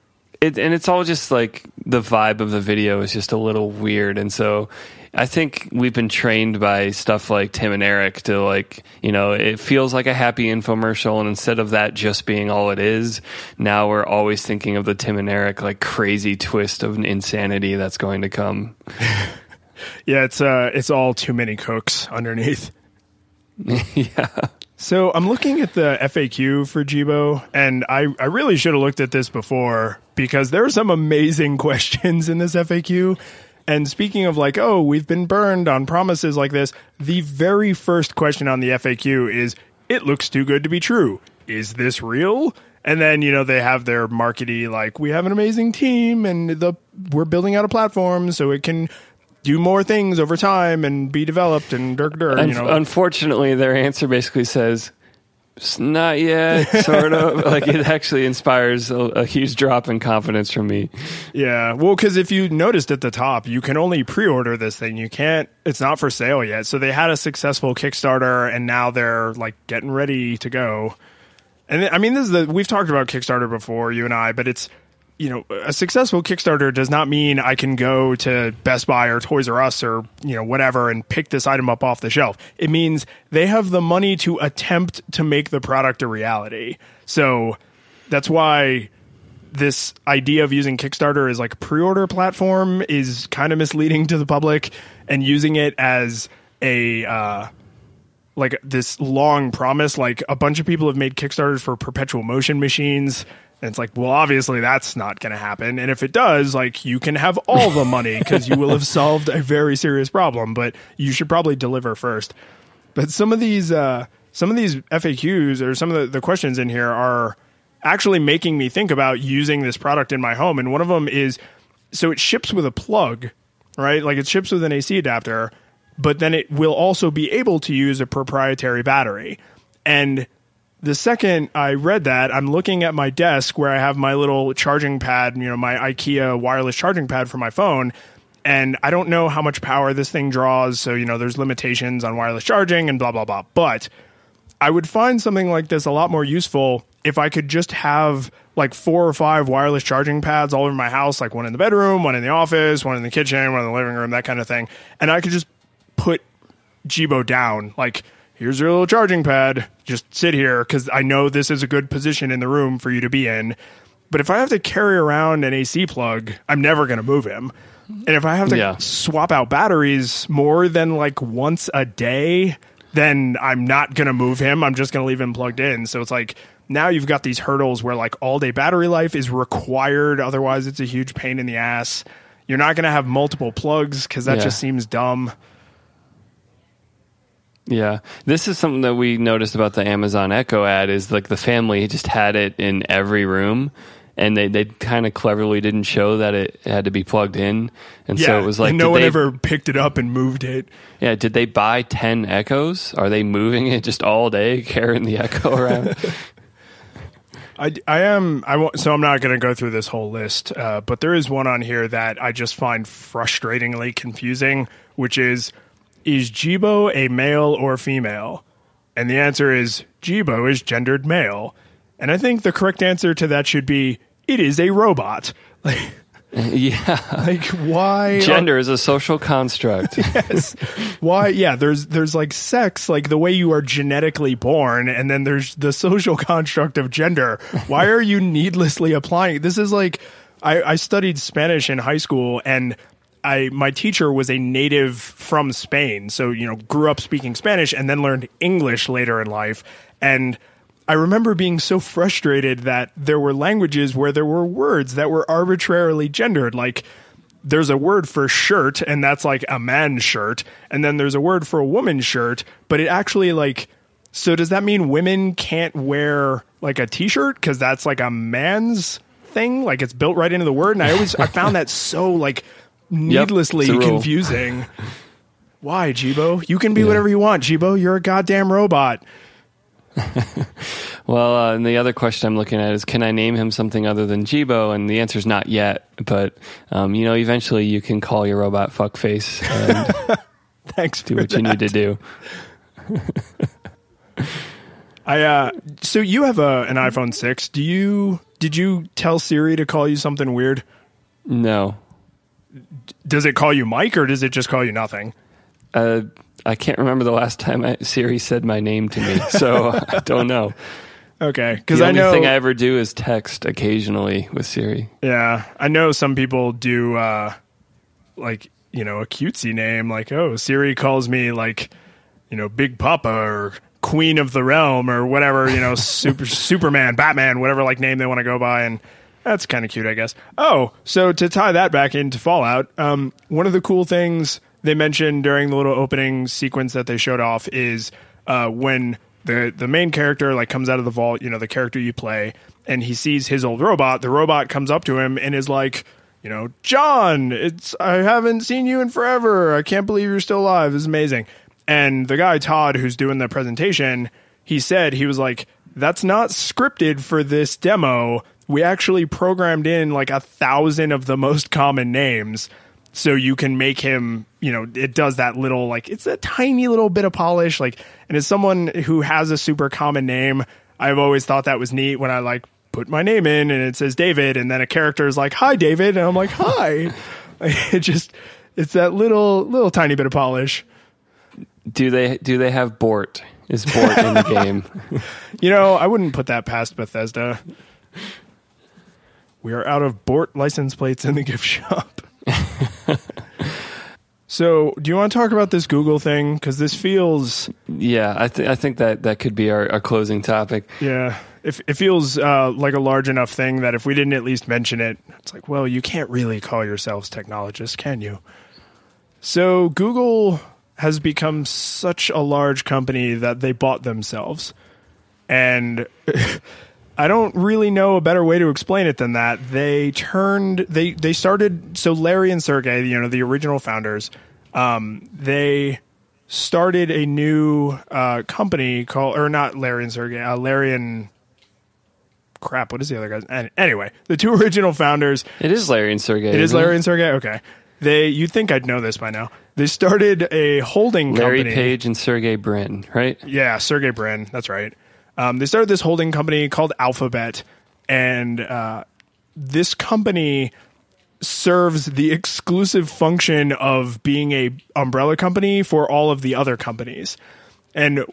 A: it, and it's all just like the vibe of the video is just a little weird. And so I think we've been trained by stuff like Tim and Eric to like, you know, it feels like a happy infomercial. And instead of that just being all it is, now we're always thinking of the Tim and Eric like crazy twist of insanity that's going to come.
B: yeah, it's uh, it's all too many cooks underneath.
A: yeah.
B: So I'm looking at the FAQ for Jibo, and I, I really should have looked at this before because there are some amazing questions in this FAQ. And speaking of like, oh, we've been burned on promises like this, the very first question on the FAQ is, it looks too good to be true. Is this real? And then, you know, they have their markety like, we have an amazing team and the we're building out a platform so it can do more things over time and be developed and dirk dirt. You know,
A: unfortunately, their answer basically says not yet, sort of. like it actually inspires a, a, huge drop in confidence from me.
B: Yeah, well, because if you noticed at the top, you can only pre-order this thing. You can't. It's not for sale yet. So they had a successful Kickstarter, and now they're like getting ready to go. And I mean, this is the we've talked about Kickstarter before, you and I, but it's you know, a successful Kickstarter does not mean I can go to Best Buy or Toys R Us or, you know, whatever and pick this item up off the shelf. It means they have the money to attempt to make the product a reality. So that's why this idea of using Kickstarter as like pre-order platform is kind of misleading to the public and using it as a uh, like this long promise like a bunch of people have made Kickstarters for perpetual motion machines and it's like, well, obviously that's not going to happen. And if it does, like, you can have all the money because you will have solved a very serious problem, but you should probably deliver first. But some of these, uh, some of these FAQs or some of the, the questions in here are actually making me think about using this product in my home. And one of them is so it ships with a plug, right? Like it ships with an AC adapter, but then it will also be able to use a proprietary battery. And the second I read that, I'm looking at my desk where I have my little charging pad, you know, my IKEA wireless charging pad for my phone. And I don't know how much power this thing draws. So, you know, there's limitations on wireless charging and blah, blah, blah. But I would find something like this a lot more useful if I could just have like four or five wireless charging pads all over my house, like one in the bedroom, one in the office, one in the kitchen, one in the living room, that kind of thing. And I could just put Jibo down. Like, here's your little charging pad. Just sit here because I know this is a good position in the room for you to be in. But if I have to carry around an AC plug, I'm never going to move him. And if I have to yeah. swap out batteries more than like once a day, then I'm not going to move him. I'm just going to leave him plugged in. So it's like now you've got these hurdles where like all day battery life is required. Otherwise, it's a huge pain in the ass. You're not going to have multiple plugs because that yeah. just seems dumb.
A: Yeah, this is something that we noticed about the Amazon Echo ad is like the family just had it in every room, and they they kind of cleverly didn't show that it had to be plugged in, and yeah, so it was like
B: no one
A: they,
B: ever picked it up and moved it.
A: Yeah, did they buy ten Echoes? Are they moving it just all day, carrying the Echo around?
B: I, I am I so I'm not going to go through this whole list, uh, but there is one on here that I just find frustratingly confusing, which is is Jibo a male or female? And the answer is Jibo is gendered male. And I think the correct answer to that should be it is a robot.
A: Like yeah.
B: Like why
A: gender is a social construct.
B: yes. Why yeah, there's there's like sex, like the way you are genetically born, and then there's the social construct of gender. Why are you needlessly applying this is like I, I studied Spanish in high school and I my teacher was a native from Spain, so you know grew up speaking Spanish and then learned English later in life. And I remember being so frustrated that there were languages where there were words that were arbitrarily gendered, like there's a word for shirt and that's like a man's shirt and then there's a word for a woman's shirt but it actually like so does that mean women can't wear like a t-shirt? Because that's like a man's thing? Like it's built right into the word? And i always i found that so like needlessly
A: rule.
B: confusing why jibo you can be whatever you want jibo you're a goddamn robot
A: Well, uh, and the other question I'm looking at is, can I name him something other than Jibo? And the answer is not yet. But um, you know, eventually you can call your robot fuckface and
B: thanks
A: do what you need to do.
B: i uh so you have a an iphone 6 do you did you tell siri to call you something weird
A: No,
B: does it call you Mike or does it just call you nothing?
A: uh, I can't remember the last time I, Siri said my name to me, so I don't know.
B: Okay, because
A: The
B: I
A: only
B: know,
A: thing I ever do is text occasionally with Siri.
B: yeah, I know some people do uh, like you know a cutesy name, like oh Siri calls me like you know Big Papa or Queen of the Realm or whatever you know Super Superman, Batman, whatever like name they want to go by, and that's kind of cute, I guess. Oh, so to tie that back into Fallout, um, one of the cool things they mentioned during the little opening sequence that they showed off is uh, when the the main character like comes out of the vault, you know, the character you play, and he sees his old robot. The robot comes up to him and is like, you know, John, it's I haven't seen you in forever. I can't believe you're still alive. Is amazing. And the guy Todd, who's doing the presentation, he said he was like, "That's not scripted for this demo. We actually programmed in like a thousand of the most common names." so you can make him you know it does that little like it's a tiny little bit of polish like and as someone who has a super common name i've always thought that was neat when i like put my name in and it says david and then a character is like hi david and i'm like hi it just it's that little little tiny bit of polish
A: Do they do they have Bort? Is Bort in the game?
B: you know i wouldn't put that past bethesda we are out of bort license plates in the gift shop so do you want to talk about this google thing because this feels
A: Yeah, I, th- I think that that could be our, our closing topic.
B: Yeah, it, it feels uh, like a large enough thing that if we didn't at least mention it, it's like, well, you can't really call yourselves technologists, can you? So Google has become such a large company that they bought themselves, and I don't really know a better way to explain it than that. They turned they they started so Larry and Sergey, you know, the original founders, um, they started a new uh, company called, or not Larry and Sergey, uh, Larry and crap. What is the other guy's? an- Anyway, the two original founders.
A: It is Larry and Sergey.
B: It is Larry and Sergey. Okay, they. You'd think I'd know this by now. They started a holding
A: Larry
B: company.
A: Page and Sergey Brin, right?
B: Yeah, Sergey Brin. That's right. Um, they started this holding company called Alphabet, and uh, this company serves the exclusive function of being a umbrella company for all of the other companies. And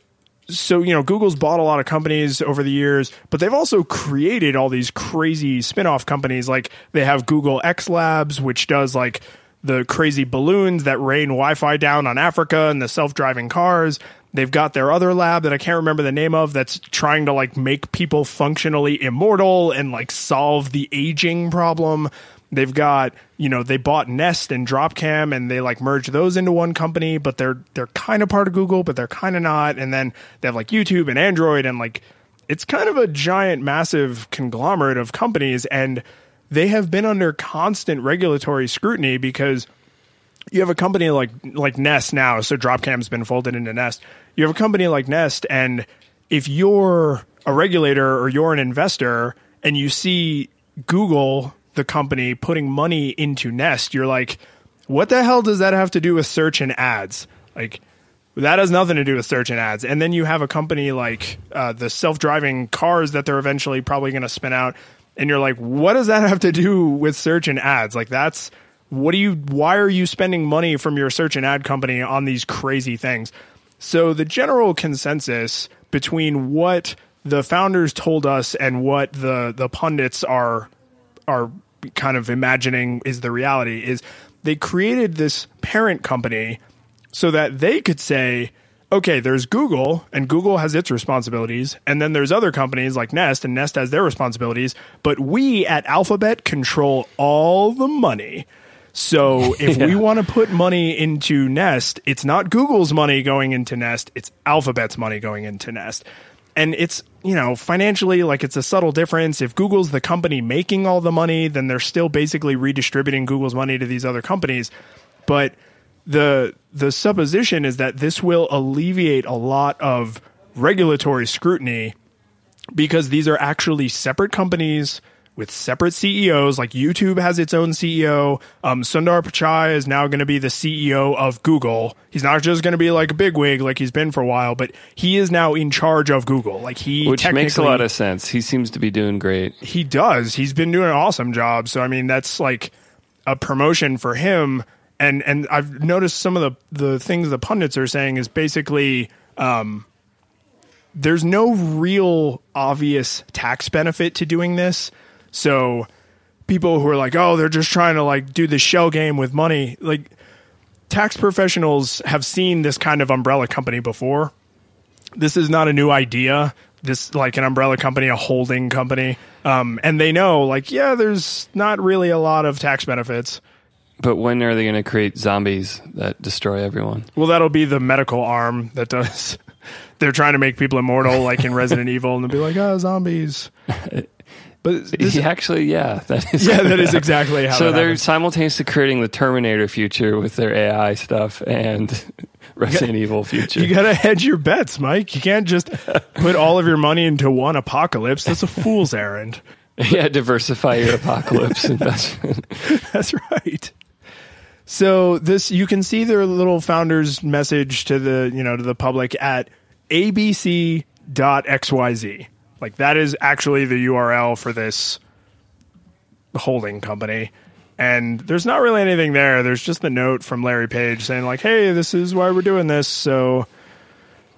B: so, you know, Google's bought a lot of companies over the years, but they've also created all these crazy spin-off companies. Like they have Google X Labs, which does like the crazy balloons that rain Wi-Fi down on Africa and the self-driving cars. They've got their other lab that I can't remember the name of that's trying to like make people functionally immortal and like solve the aging problem. They've got, you know, they bought Nest and Dropcam and they like merged those into one company, but they're they're kind of part of Google, but they're kind of not. And then they have like YouTube and Android and like it's kind of a giant massive conglomerate of companies and they have been under constant regulatory scrutiny because you have a company like like Nest now, so Dropcam's been folded into Nest. You have a company like Nest, and if you're a regulator or you're an investor and you see Google, the company, putting money into Nest, you're like, what the hell does that have to do with search and ads? Like, that has nothing to do with search and ads. And then you have a company like uh, the self driving cars that they're eventually probably going to spin out. And you're like, what does that have to do with search and ads? Like, that's what do you, why are you spending money from your search and ad company on these crazy things? So the general consensus between what the founders told us and what the, the pundits are, are kind of imagining is the reality is they created this parent company so that they could say, okay, there's Google, and Google has its responsibilities, and then there's other companies like Nest, and Nest has their responsibilities, but we at Alphabet control all the money. So if we want to put money into Nest, it's not Google's money going into Nest, it's Alphabet's money going into Nest. And it's, you know, financially, like it's a subtle difference. If Google's the company making all the money, then they're still basically redistributing Google's money to these other companies. But the the supposition is that this will alleviate a lot of regulatory scrutiny because these are actually separate companies with separate CEOs. Like YouTube has its own CEO. Um, Sundar Pichai is now going to be the CEO of Google. He's not just going to be like a bigwig like he's been for a while, but he is now in charge of Google. Like he,
A: Which makes a lot of sense. He seems to be doing great.
B: he does. He's been doing an awesome job. So I mean, that's like a promotion for him. And and I've noticed some of the the things the pundits are saying is basically um, there's no real obvious tax benefit to doing this. So people who are like, oh, they're just trying to like do the shell game with money, like tax professionals have seen this kind of umbrella company before this is not a new idea. This like an umbrella company, a holding company, um, and they know like yeah, there's not really a lot of tax benefits.
A: But when are they going to create zombies that destroy everyone?
B: Well, that'll be the medical arm that does. They're trying to make people immortal, like in Resident Evil, and they'll be like, ah, zombies. But this,
A: actually, yeah, that is.
B: yeah, that is exactly how.
A: So they're
B: happens.
A: simultaneously creating the Terminator future with their AI stuff and Resident Evil future.
B: You gotta hedge your bets, Mike. You can't just put all of your money into one apocalypse. That's a fool's errand.
A: yeah, diversify your apocalypse investment.
B: That's right. So this you can see their little founders message to the, you know, to the public at abc.xyz. Like that is actually the URL for this holding company. And there's not really anything there. There's just the note from Larry Page saying like, "Hey, this is why we're doing this." So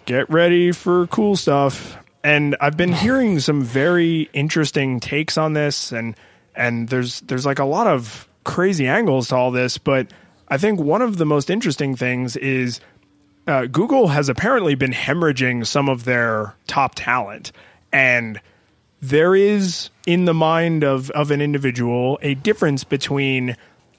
B: get ready for cool stuff. And I've been hearing some very interesting takes on this and and there's there's like a lot of crazy angles to all this, but I think one of the most interesting things is uh, Google has apparently been hemorrhaging some of their top talent and there is in the mind of of an individual a difference between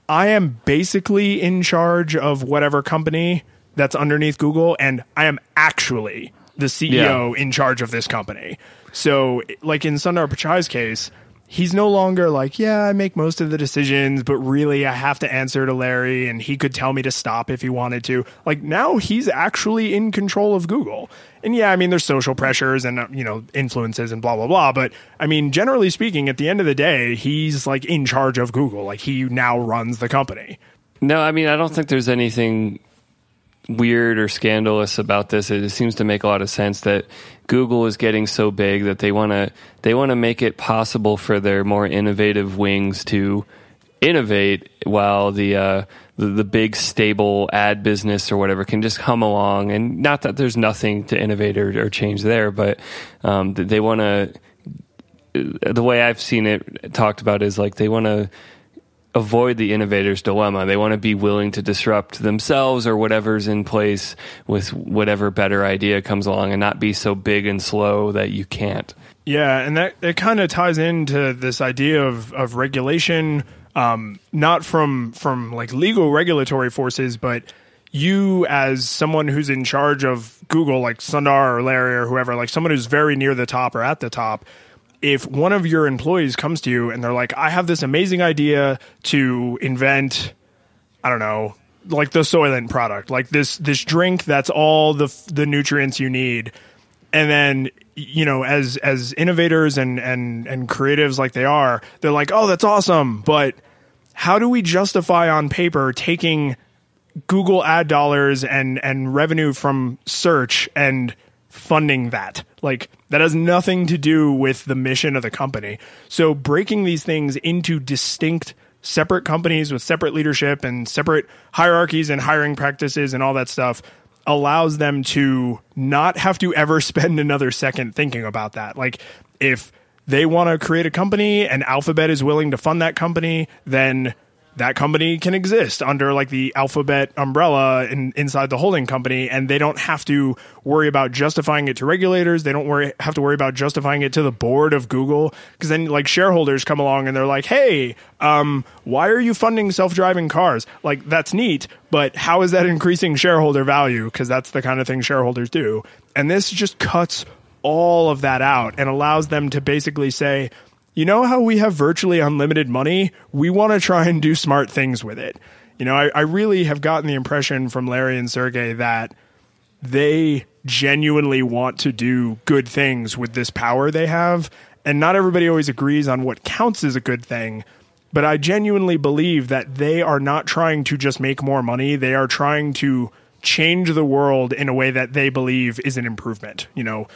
B: I am basically in charge of whatever company that's underneath Google and I am actually the CEO in charge of this company. So like in Sundar Pichai's case, he's no longer like, yeah, I make most of the decisions, but really I have to answer to Larry and he could tell me to stop if he wanted to. Like now he's actually in control of Google. And yeah, I mean there's social pressures and uh, you know influences and blah blah blah, but I mean generally speaking at the end of the day, he's like in charge of Google. Like he now runs the company.
A: No, I mean, I don't think there's anything weird or scandalous about this. It seems to make a lot of sense that Google is getting so big that they want to they want to make it possible for their more innovative wings to innovate while the uh, the, the big stable ad business or whatever can just hum along. And not that there's nothing to innovate or, or change there, but um, they want to. The way I've seen it talked about is like they want to avoid the innovator's dilemma. They want to be willing to disrupt themselves or whatever's in place with whatever better idea comes along and not be so big and slow that you can't.
B: Yeah, and that it kind of ties into this idea of of regulation, um, not from from like legal regulatory forces, but you as someone who's in charge of Google, like Sundar or Larry or whoever, like someone who's very near the top or at the top. If one of your employees comes to you and they're like, "I have this amazing idea to invent," I don't know, like the Soylent product, like this this drink that's all the the nutrients you need, and then you know as as innovators and and and creatives like they are they're like oh that's awesome. But how do we justify on paper taking google ad dollars and and revenue from search and funding that like that has nothing to do with the mission of the company so breaking these things into distinct separate companies with separate leadership and separate hierarchies and hiring practices and all that stuff allows them to not have to ever spend another second thinking about that. Like if they want to create a company and Alphabet is willing to fund that company, then that company can exist under like the alphabet umbrella in, inside the holding company and they don't have to worry about justifying it to regulators. They don't worry have to worry about justifying it to the board of google because then like shareholders come along and they're like hey um, why are you funding self-driving cars? Like that's neat but how is that increasing shareholder value? Because that's the kind of thing shareholders do. And this just cuts all of that out and allows them to basically say you know how we have virtually unlimited money? We want to try and do smart things with it. You know, I, I really have gotten the impression from Larry and Sergey that they genuinely want to do good things with this power they have. And not everybody always agrees on what counts as a good thing. But I genuinely believe that they are not trying to just make more money. They are trying to change the world in a way that they believe is an improvement. You know,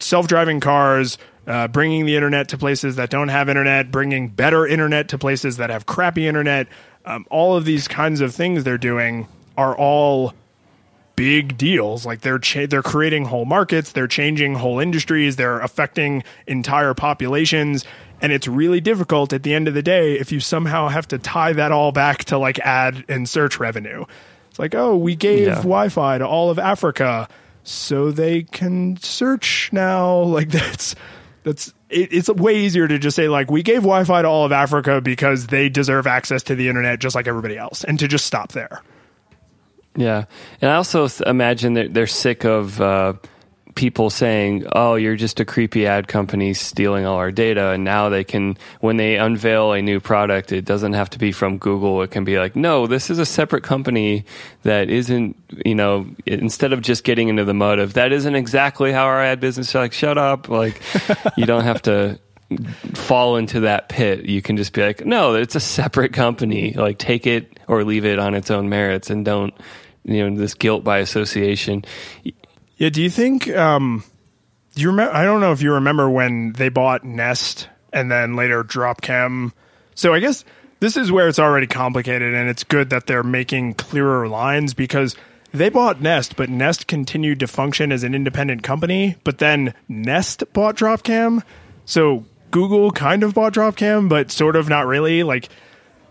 B: self driving cars, uh, bringing the internet to places that don't have internet, bringing better internet to places that have crappy internet. Um, all of these kinds of things they're doing are all big deals. Like they're cha- they're creating whole markets, they're changing whole industries, they're affecting entire populations, and it's really difficult at the end of the day if you somehow have to tie that all back to like ad and search revenue. It's like, oh, we gave
A: Yeah.
B: Wi-Fi to all of Africa so they can search now. Like that's that's it, it's way easier to just say like we gave Wi-Fi to all of Africa because they deserve access to the internet just like everybody else, and to just stop there.
A: Yeah, and I also th- imagine that they're sick of uh, people saying, "Oh, you're just a creepy ad company stealing all our data." And now they can, when they unveil a new product, it doesn't have to be from Google. It can be like, "No, this is a separate company that isn't." You know, instead of just getting into the mud of that isn't exactly how our ad business. Like, shut up! Like, you don't have to fall into that pit. You can just be like, no, it's a separate company. Like take it or leave it on its own merits and don't, you know, this guilt by association.
B: Yeah, do you think um do you remember I don't know if you remember when they bought Nest and then later Dropcam. So I guess this is where it's already complicated and it's good that they're making clearer lines because they bought Nest, but Nest continued to function as an independent company, but then Nest bought Dropcam. So Google kind of bought Dropcam, but sort of not really. Like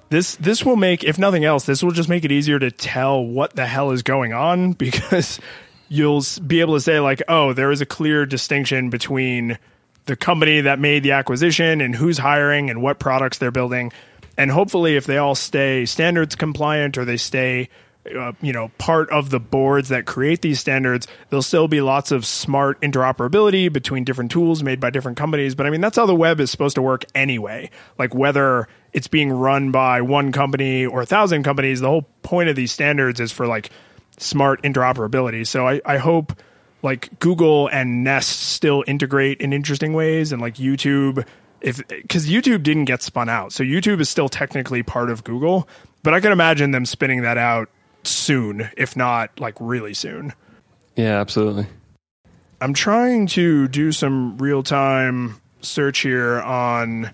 B: this this will make if nothing else this will just make it easier to tell what the hell is going on because you'll be able to say like oh there is a clear distinction between the company that made the acquisition and who's hiring and what products they're building. And hopefully if they all stay standards compliant or they stay uh, you know part of the boards that create these standards there'll still be lots of smart interoperability between different tools made by different companies. But i mean that's how the web is supposed to work anyway. Like whether it's being run by one company or a thousand companies the whole point of these standards is for like smart interoperability so i, I hope like google and nest still integrate in interesting ways and like youtube if because youtube didn't get spun out so youtube is still technically part of google but i can imagine them spinning that out soon if not like really soon
A: Yeah, absolutely.
B: I'm trying to do some real time search here on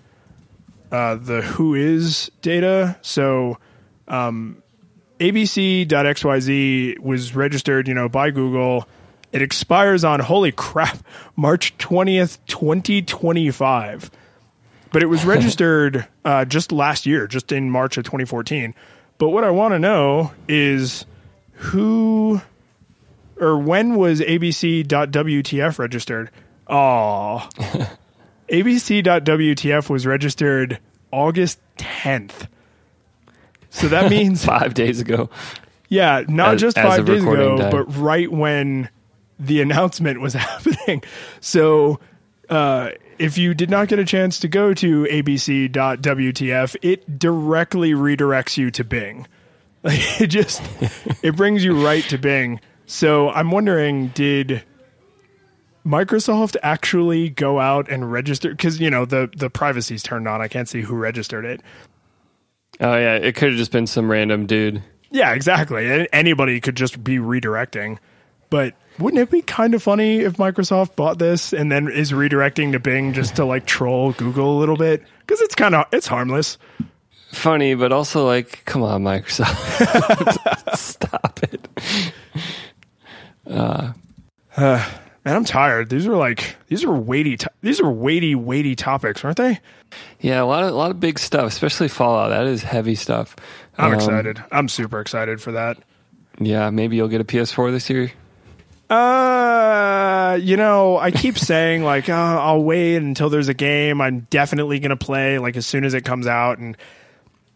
B: uh, the WHOIS data. So um, ABC.xyz was registered, you know, by Google. It expires on holy crap, March 20th, 2025. But it was registered uh, just last year, just in March of 2014. But what I want to know is who or when was abc.wtf registered? Oh, abc.wtf was registered August 10th. So that means,
A: Five days ago.
B: yeah, not
A: As-
B: just five days ago,
A: time.
B: but right when the announcement was happening. So, uh, if you did not get a chance to go to abc.wtf, it directly redirects you to Bing. Like, it just it brings you right to Bing. So I'm wondering, did Microsoft actually go out and register? Because you know the the privacy's turned on. I can't see who registered it.
A: Oh yeah, it could have just been some random dude.
B: Yeah, exactly. Anybody could just be redirecting. But wouldn't it be kind of funny if Microsoft bought this and then is redirecting to Bing just to like troll Google a little bit? Because it's kind of it's harmless.
A: Funny, but also like, come on, Microsoft, stop it.
B: Man, I'm tired. These are like these are weighty. To- these are weighty, weighty topics, aren't they?
A: Yeah, a lot of a lot of big stuff, especially Fallout. That is heavy stuff.
B: I'm
A: Um,
B: excited. I'm super excited for that.
A: Yeah, maybe you'll get a PS4 this year.
B: Uh, you know, I keep saying like, oh, I'll wait until there's a game I'm definitely going to play like as soon as it comes out and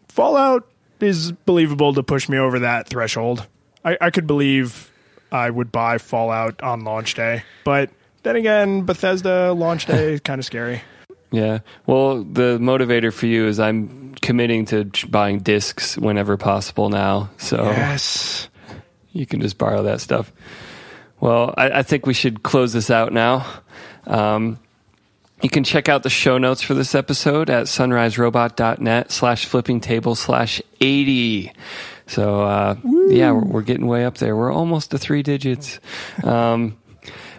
B: Fallout is believable to push me over that threshold. I, I could believe I would buy Fallout on launch day, but then again, Bethesda launch day is kind of scary.
A: Yeah. Well, the motivator for you is I'm committing to buying discs whenever possible now. So
B: Yes.
A: you can just borrow that stuff. Well, I, I think we should close this out now. Um, you can check out the show notes for this episode at sunriserobot.net slash flipping table slash 80. So, uh, yeah, we're, we're getting way up there. We're almost to three digits. Um,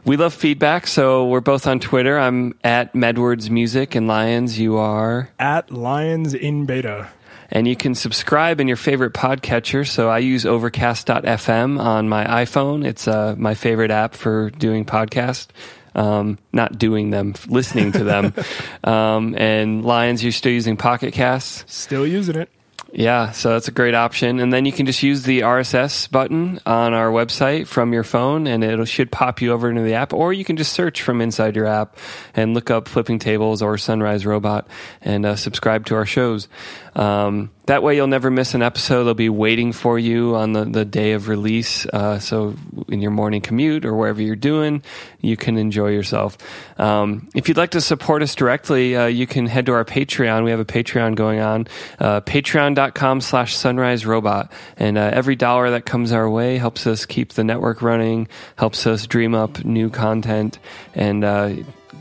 A: we love feedback, so we're both on Twitter. I'm at Medwards Music, and Lions, you are.
B: At Lions in beta.
A: And you can subscribe in your favorite podcatcher. So I use overcast.fm on my iPhone. It's uh, my favorite app for doing podcasts. Um, not doing them, listening to them. um, and Lions, you're still using Pocket Casts.
B: Still using it.
A: Yeah, so that's a great option. And then you can just use the RSS button on our website from your phone, and it should pop you over into the app. Or you can just search from inside your app and look up Flipping Tables or Sunrise Robot and uh, subscribe to our shows. Um, that way, you'll never miss an episode. They'll be waiting for you on the, the day of release. Uh, so, in your morning commute or wherever you're doing, you can enjoy yourself. Um, if you'd like to support us directly, uh, you can head to our Patreon. We have a Patreon going on, uh, patreon.com slash sunrise robot. And uh, every dollar that comes our way helps us keep the network running, helps us dream up new content, and uh,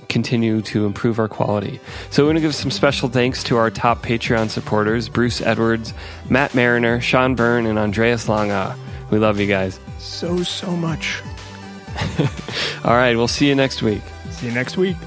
A: continue to improve our quality. So, we want to give some special thanks to our top Patreon supporters Bruce Edwards, Matt Mariner, Sean Byrne, and Andreas Longa. We love you guys.
B: So, so much.
A: All right, we'll see you next week.
B: See you next week.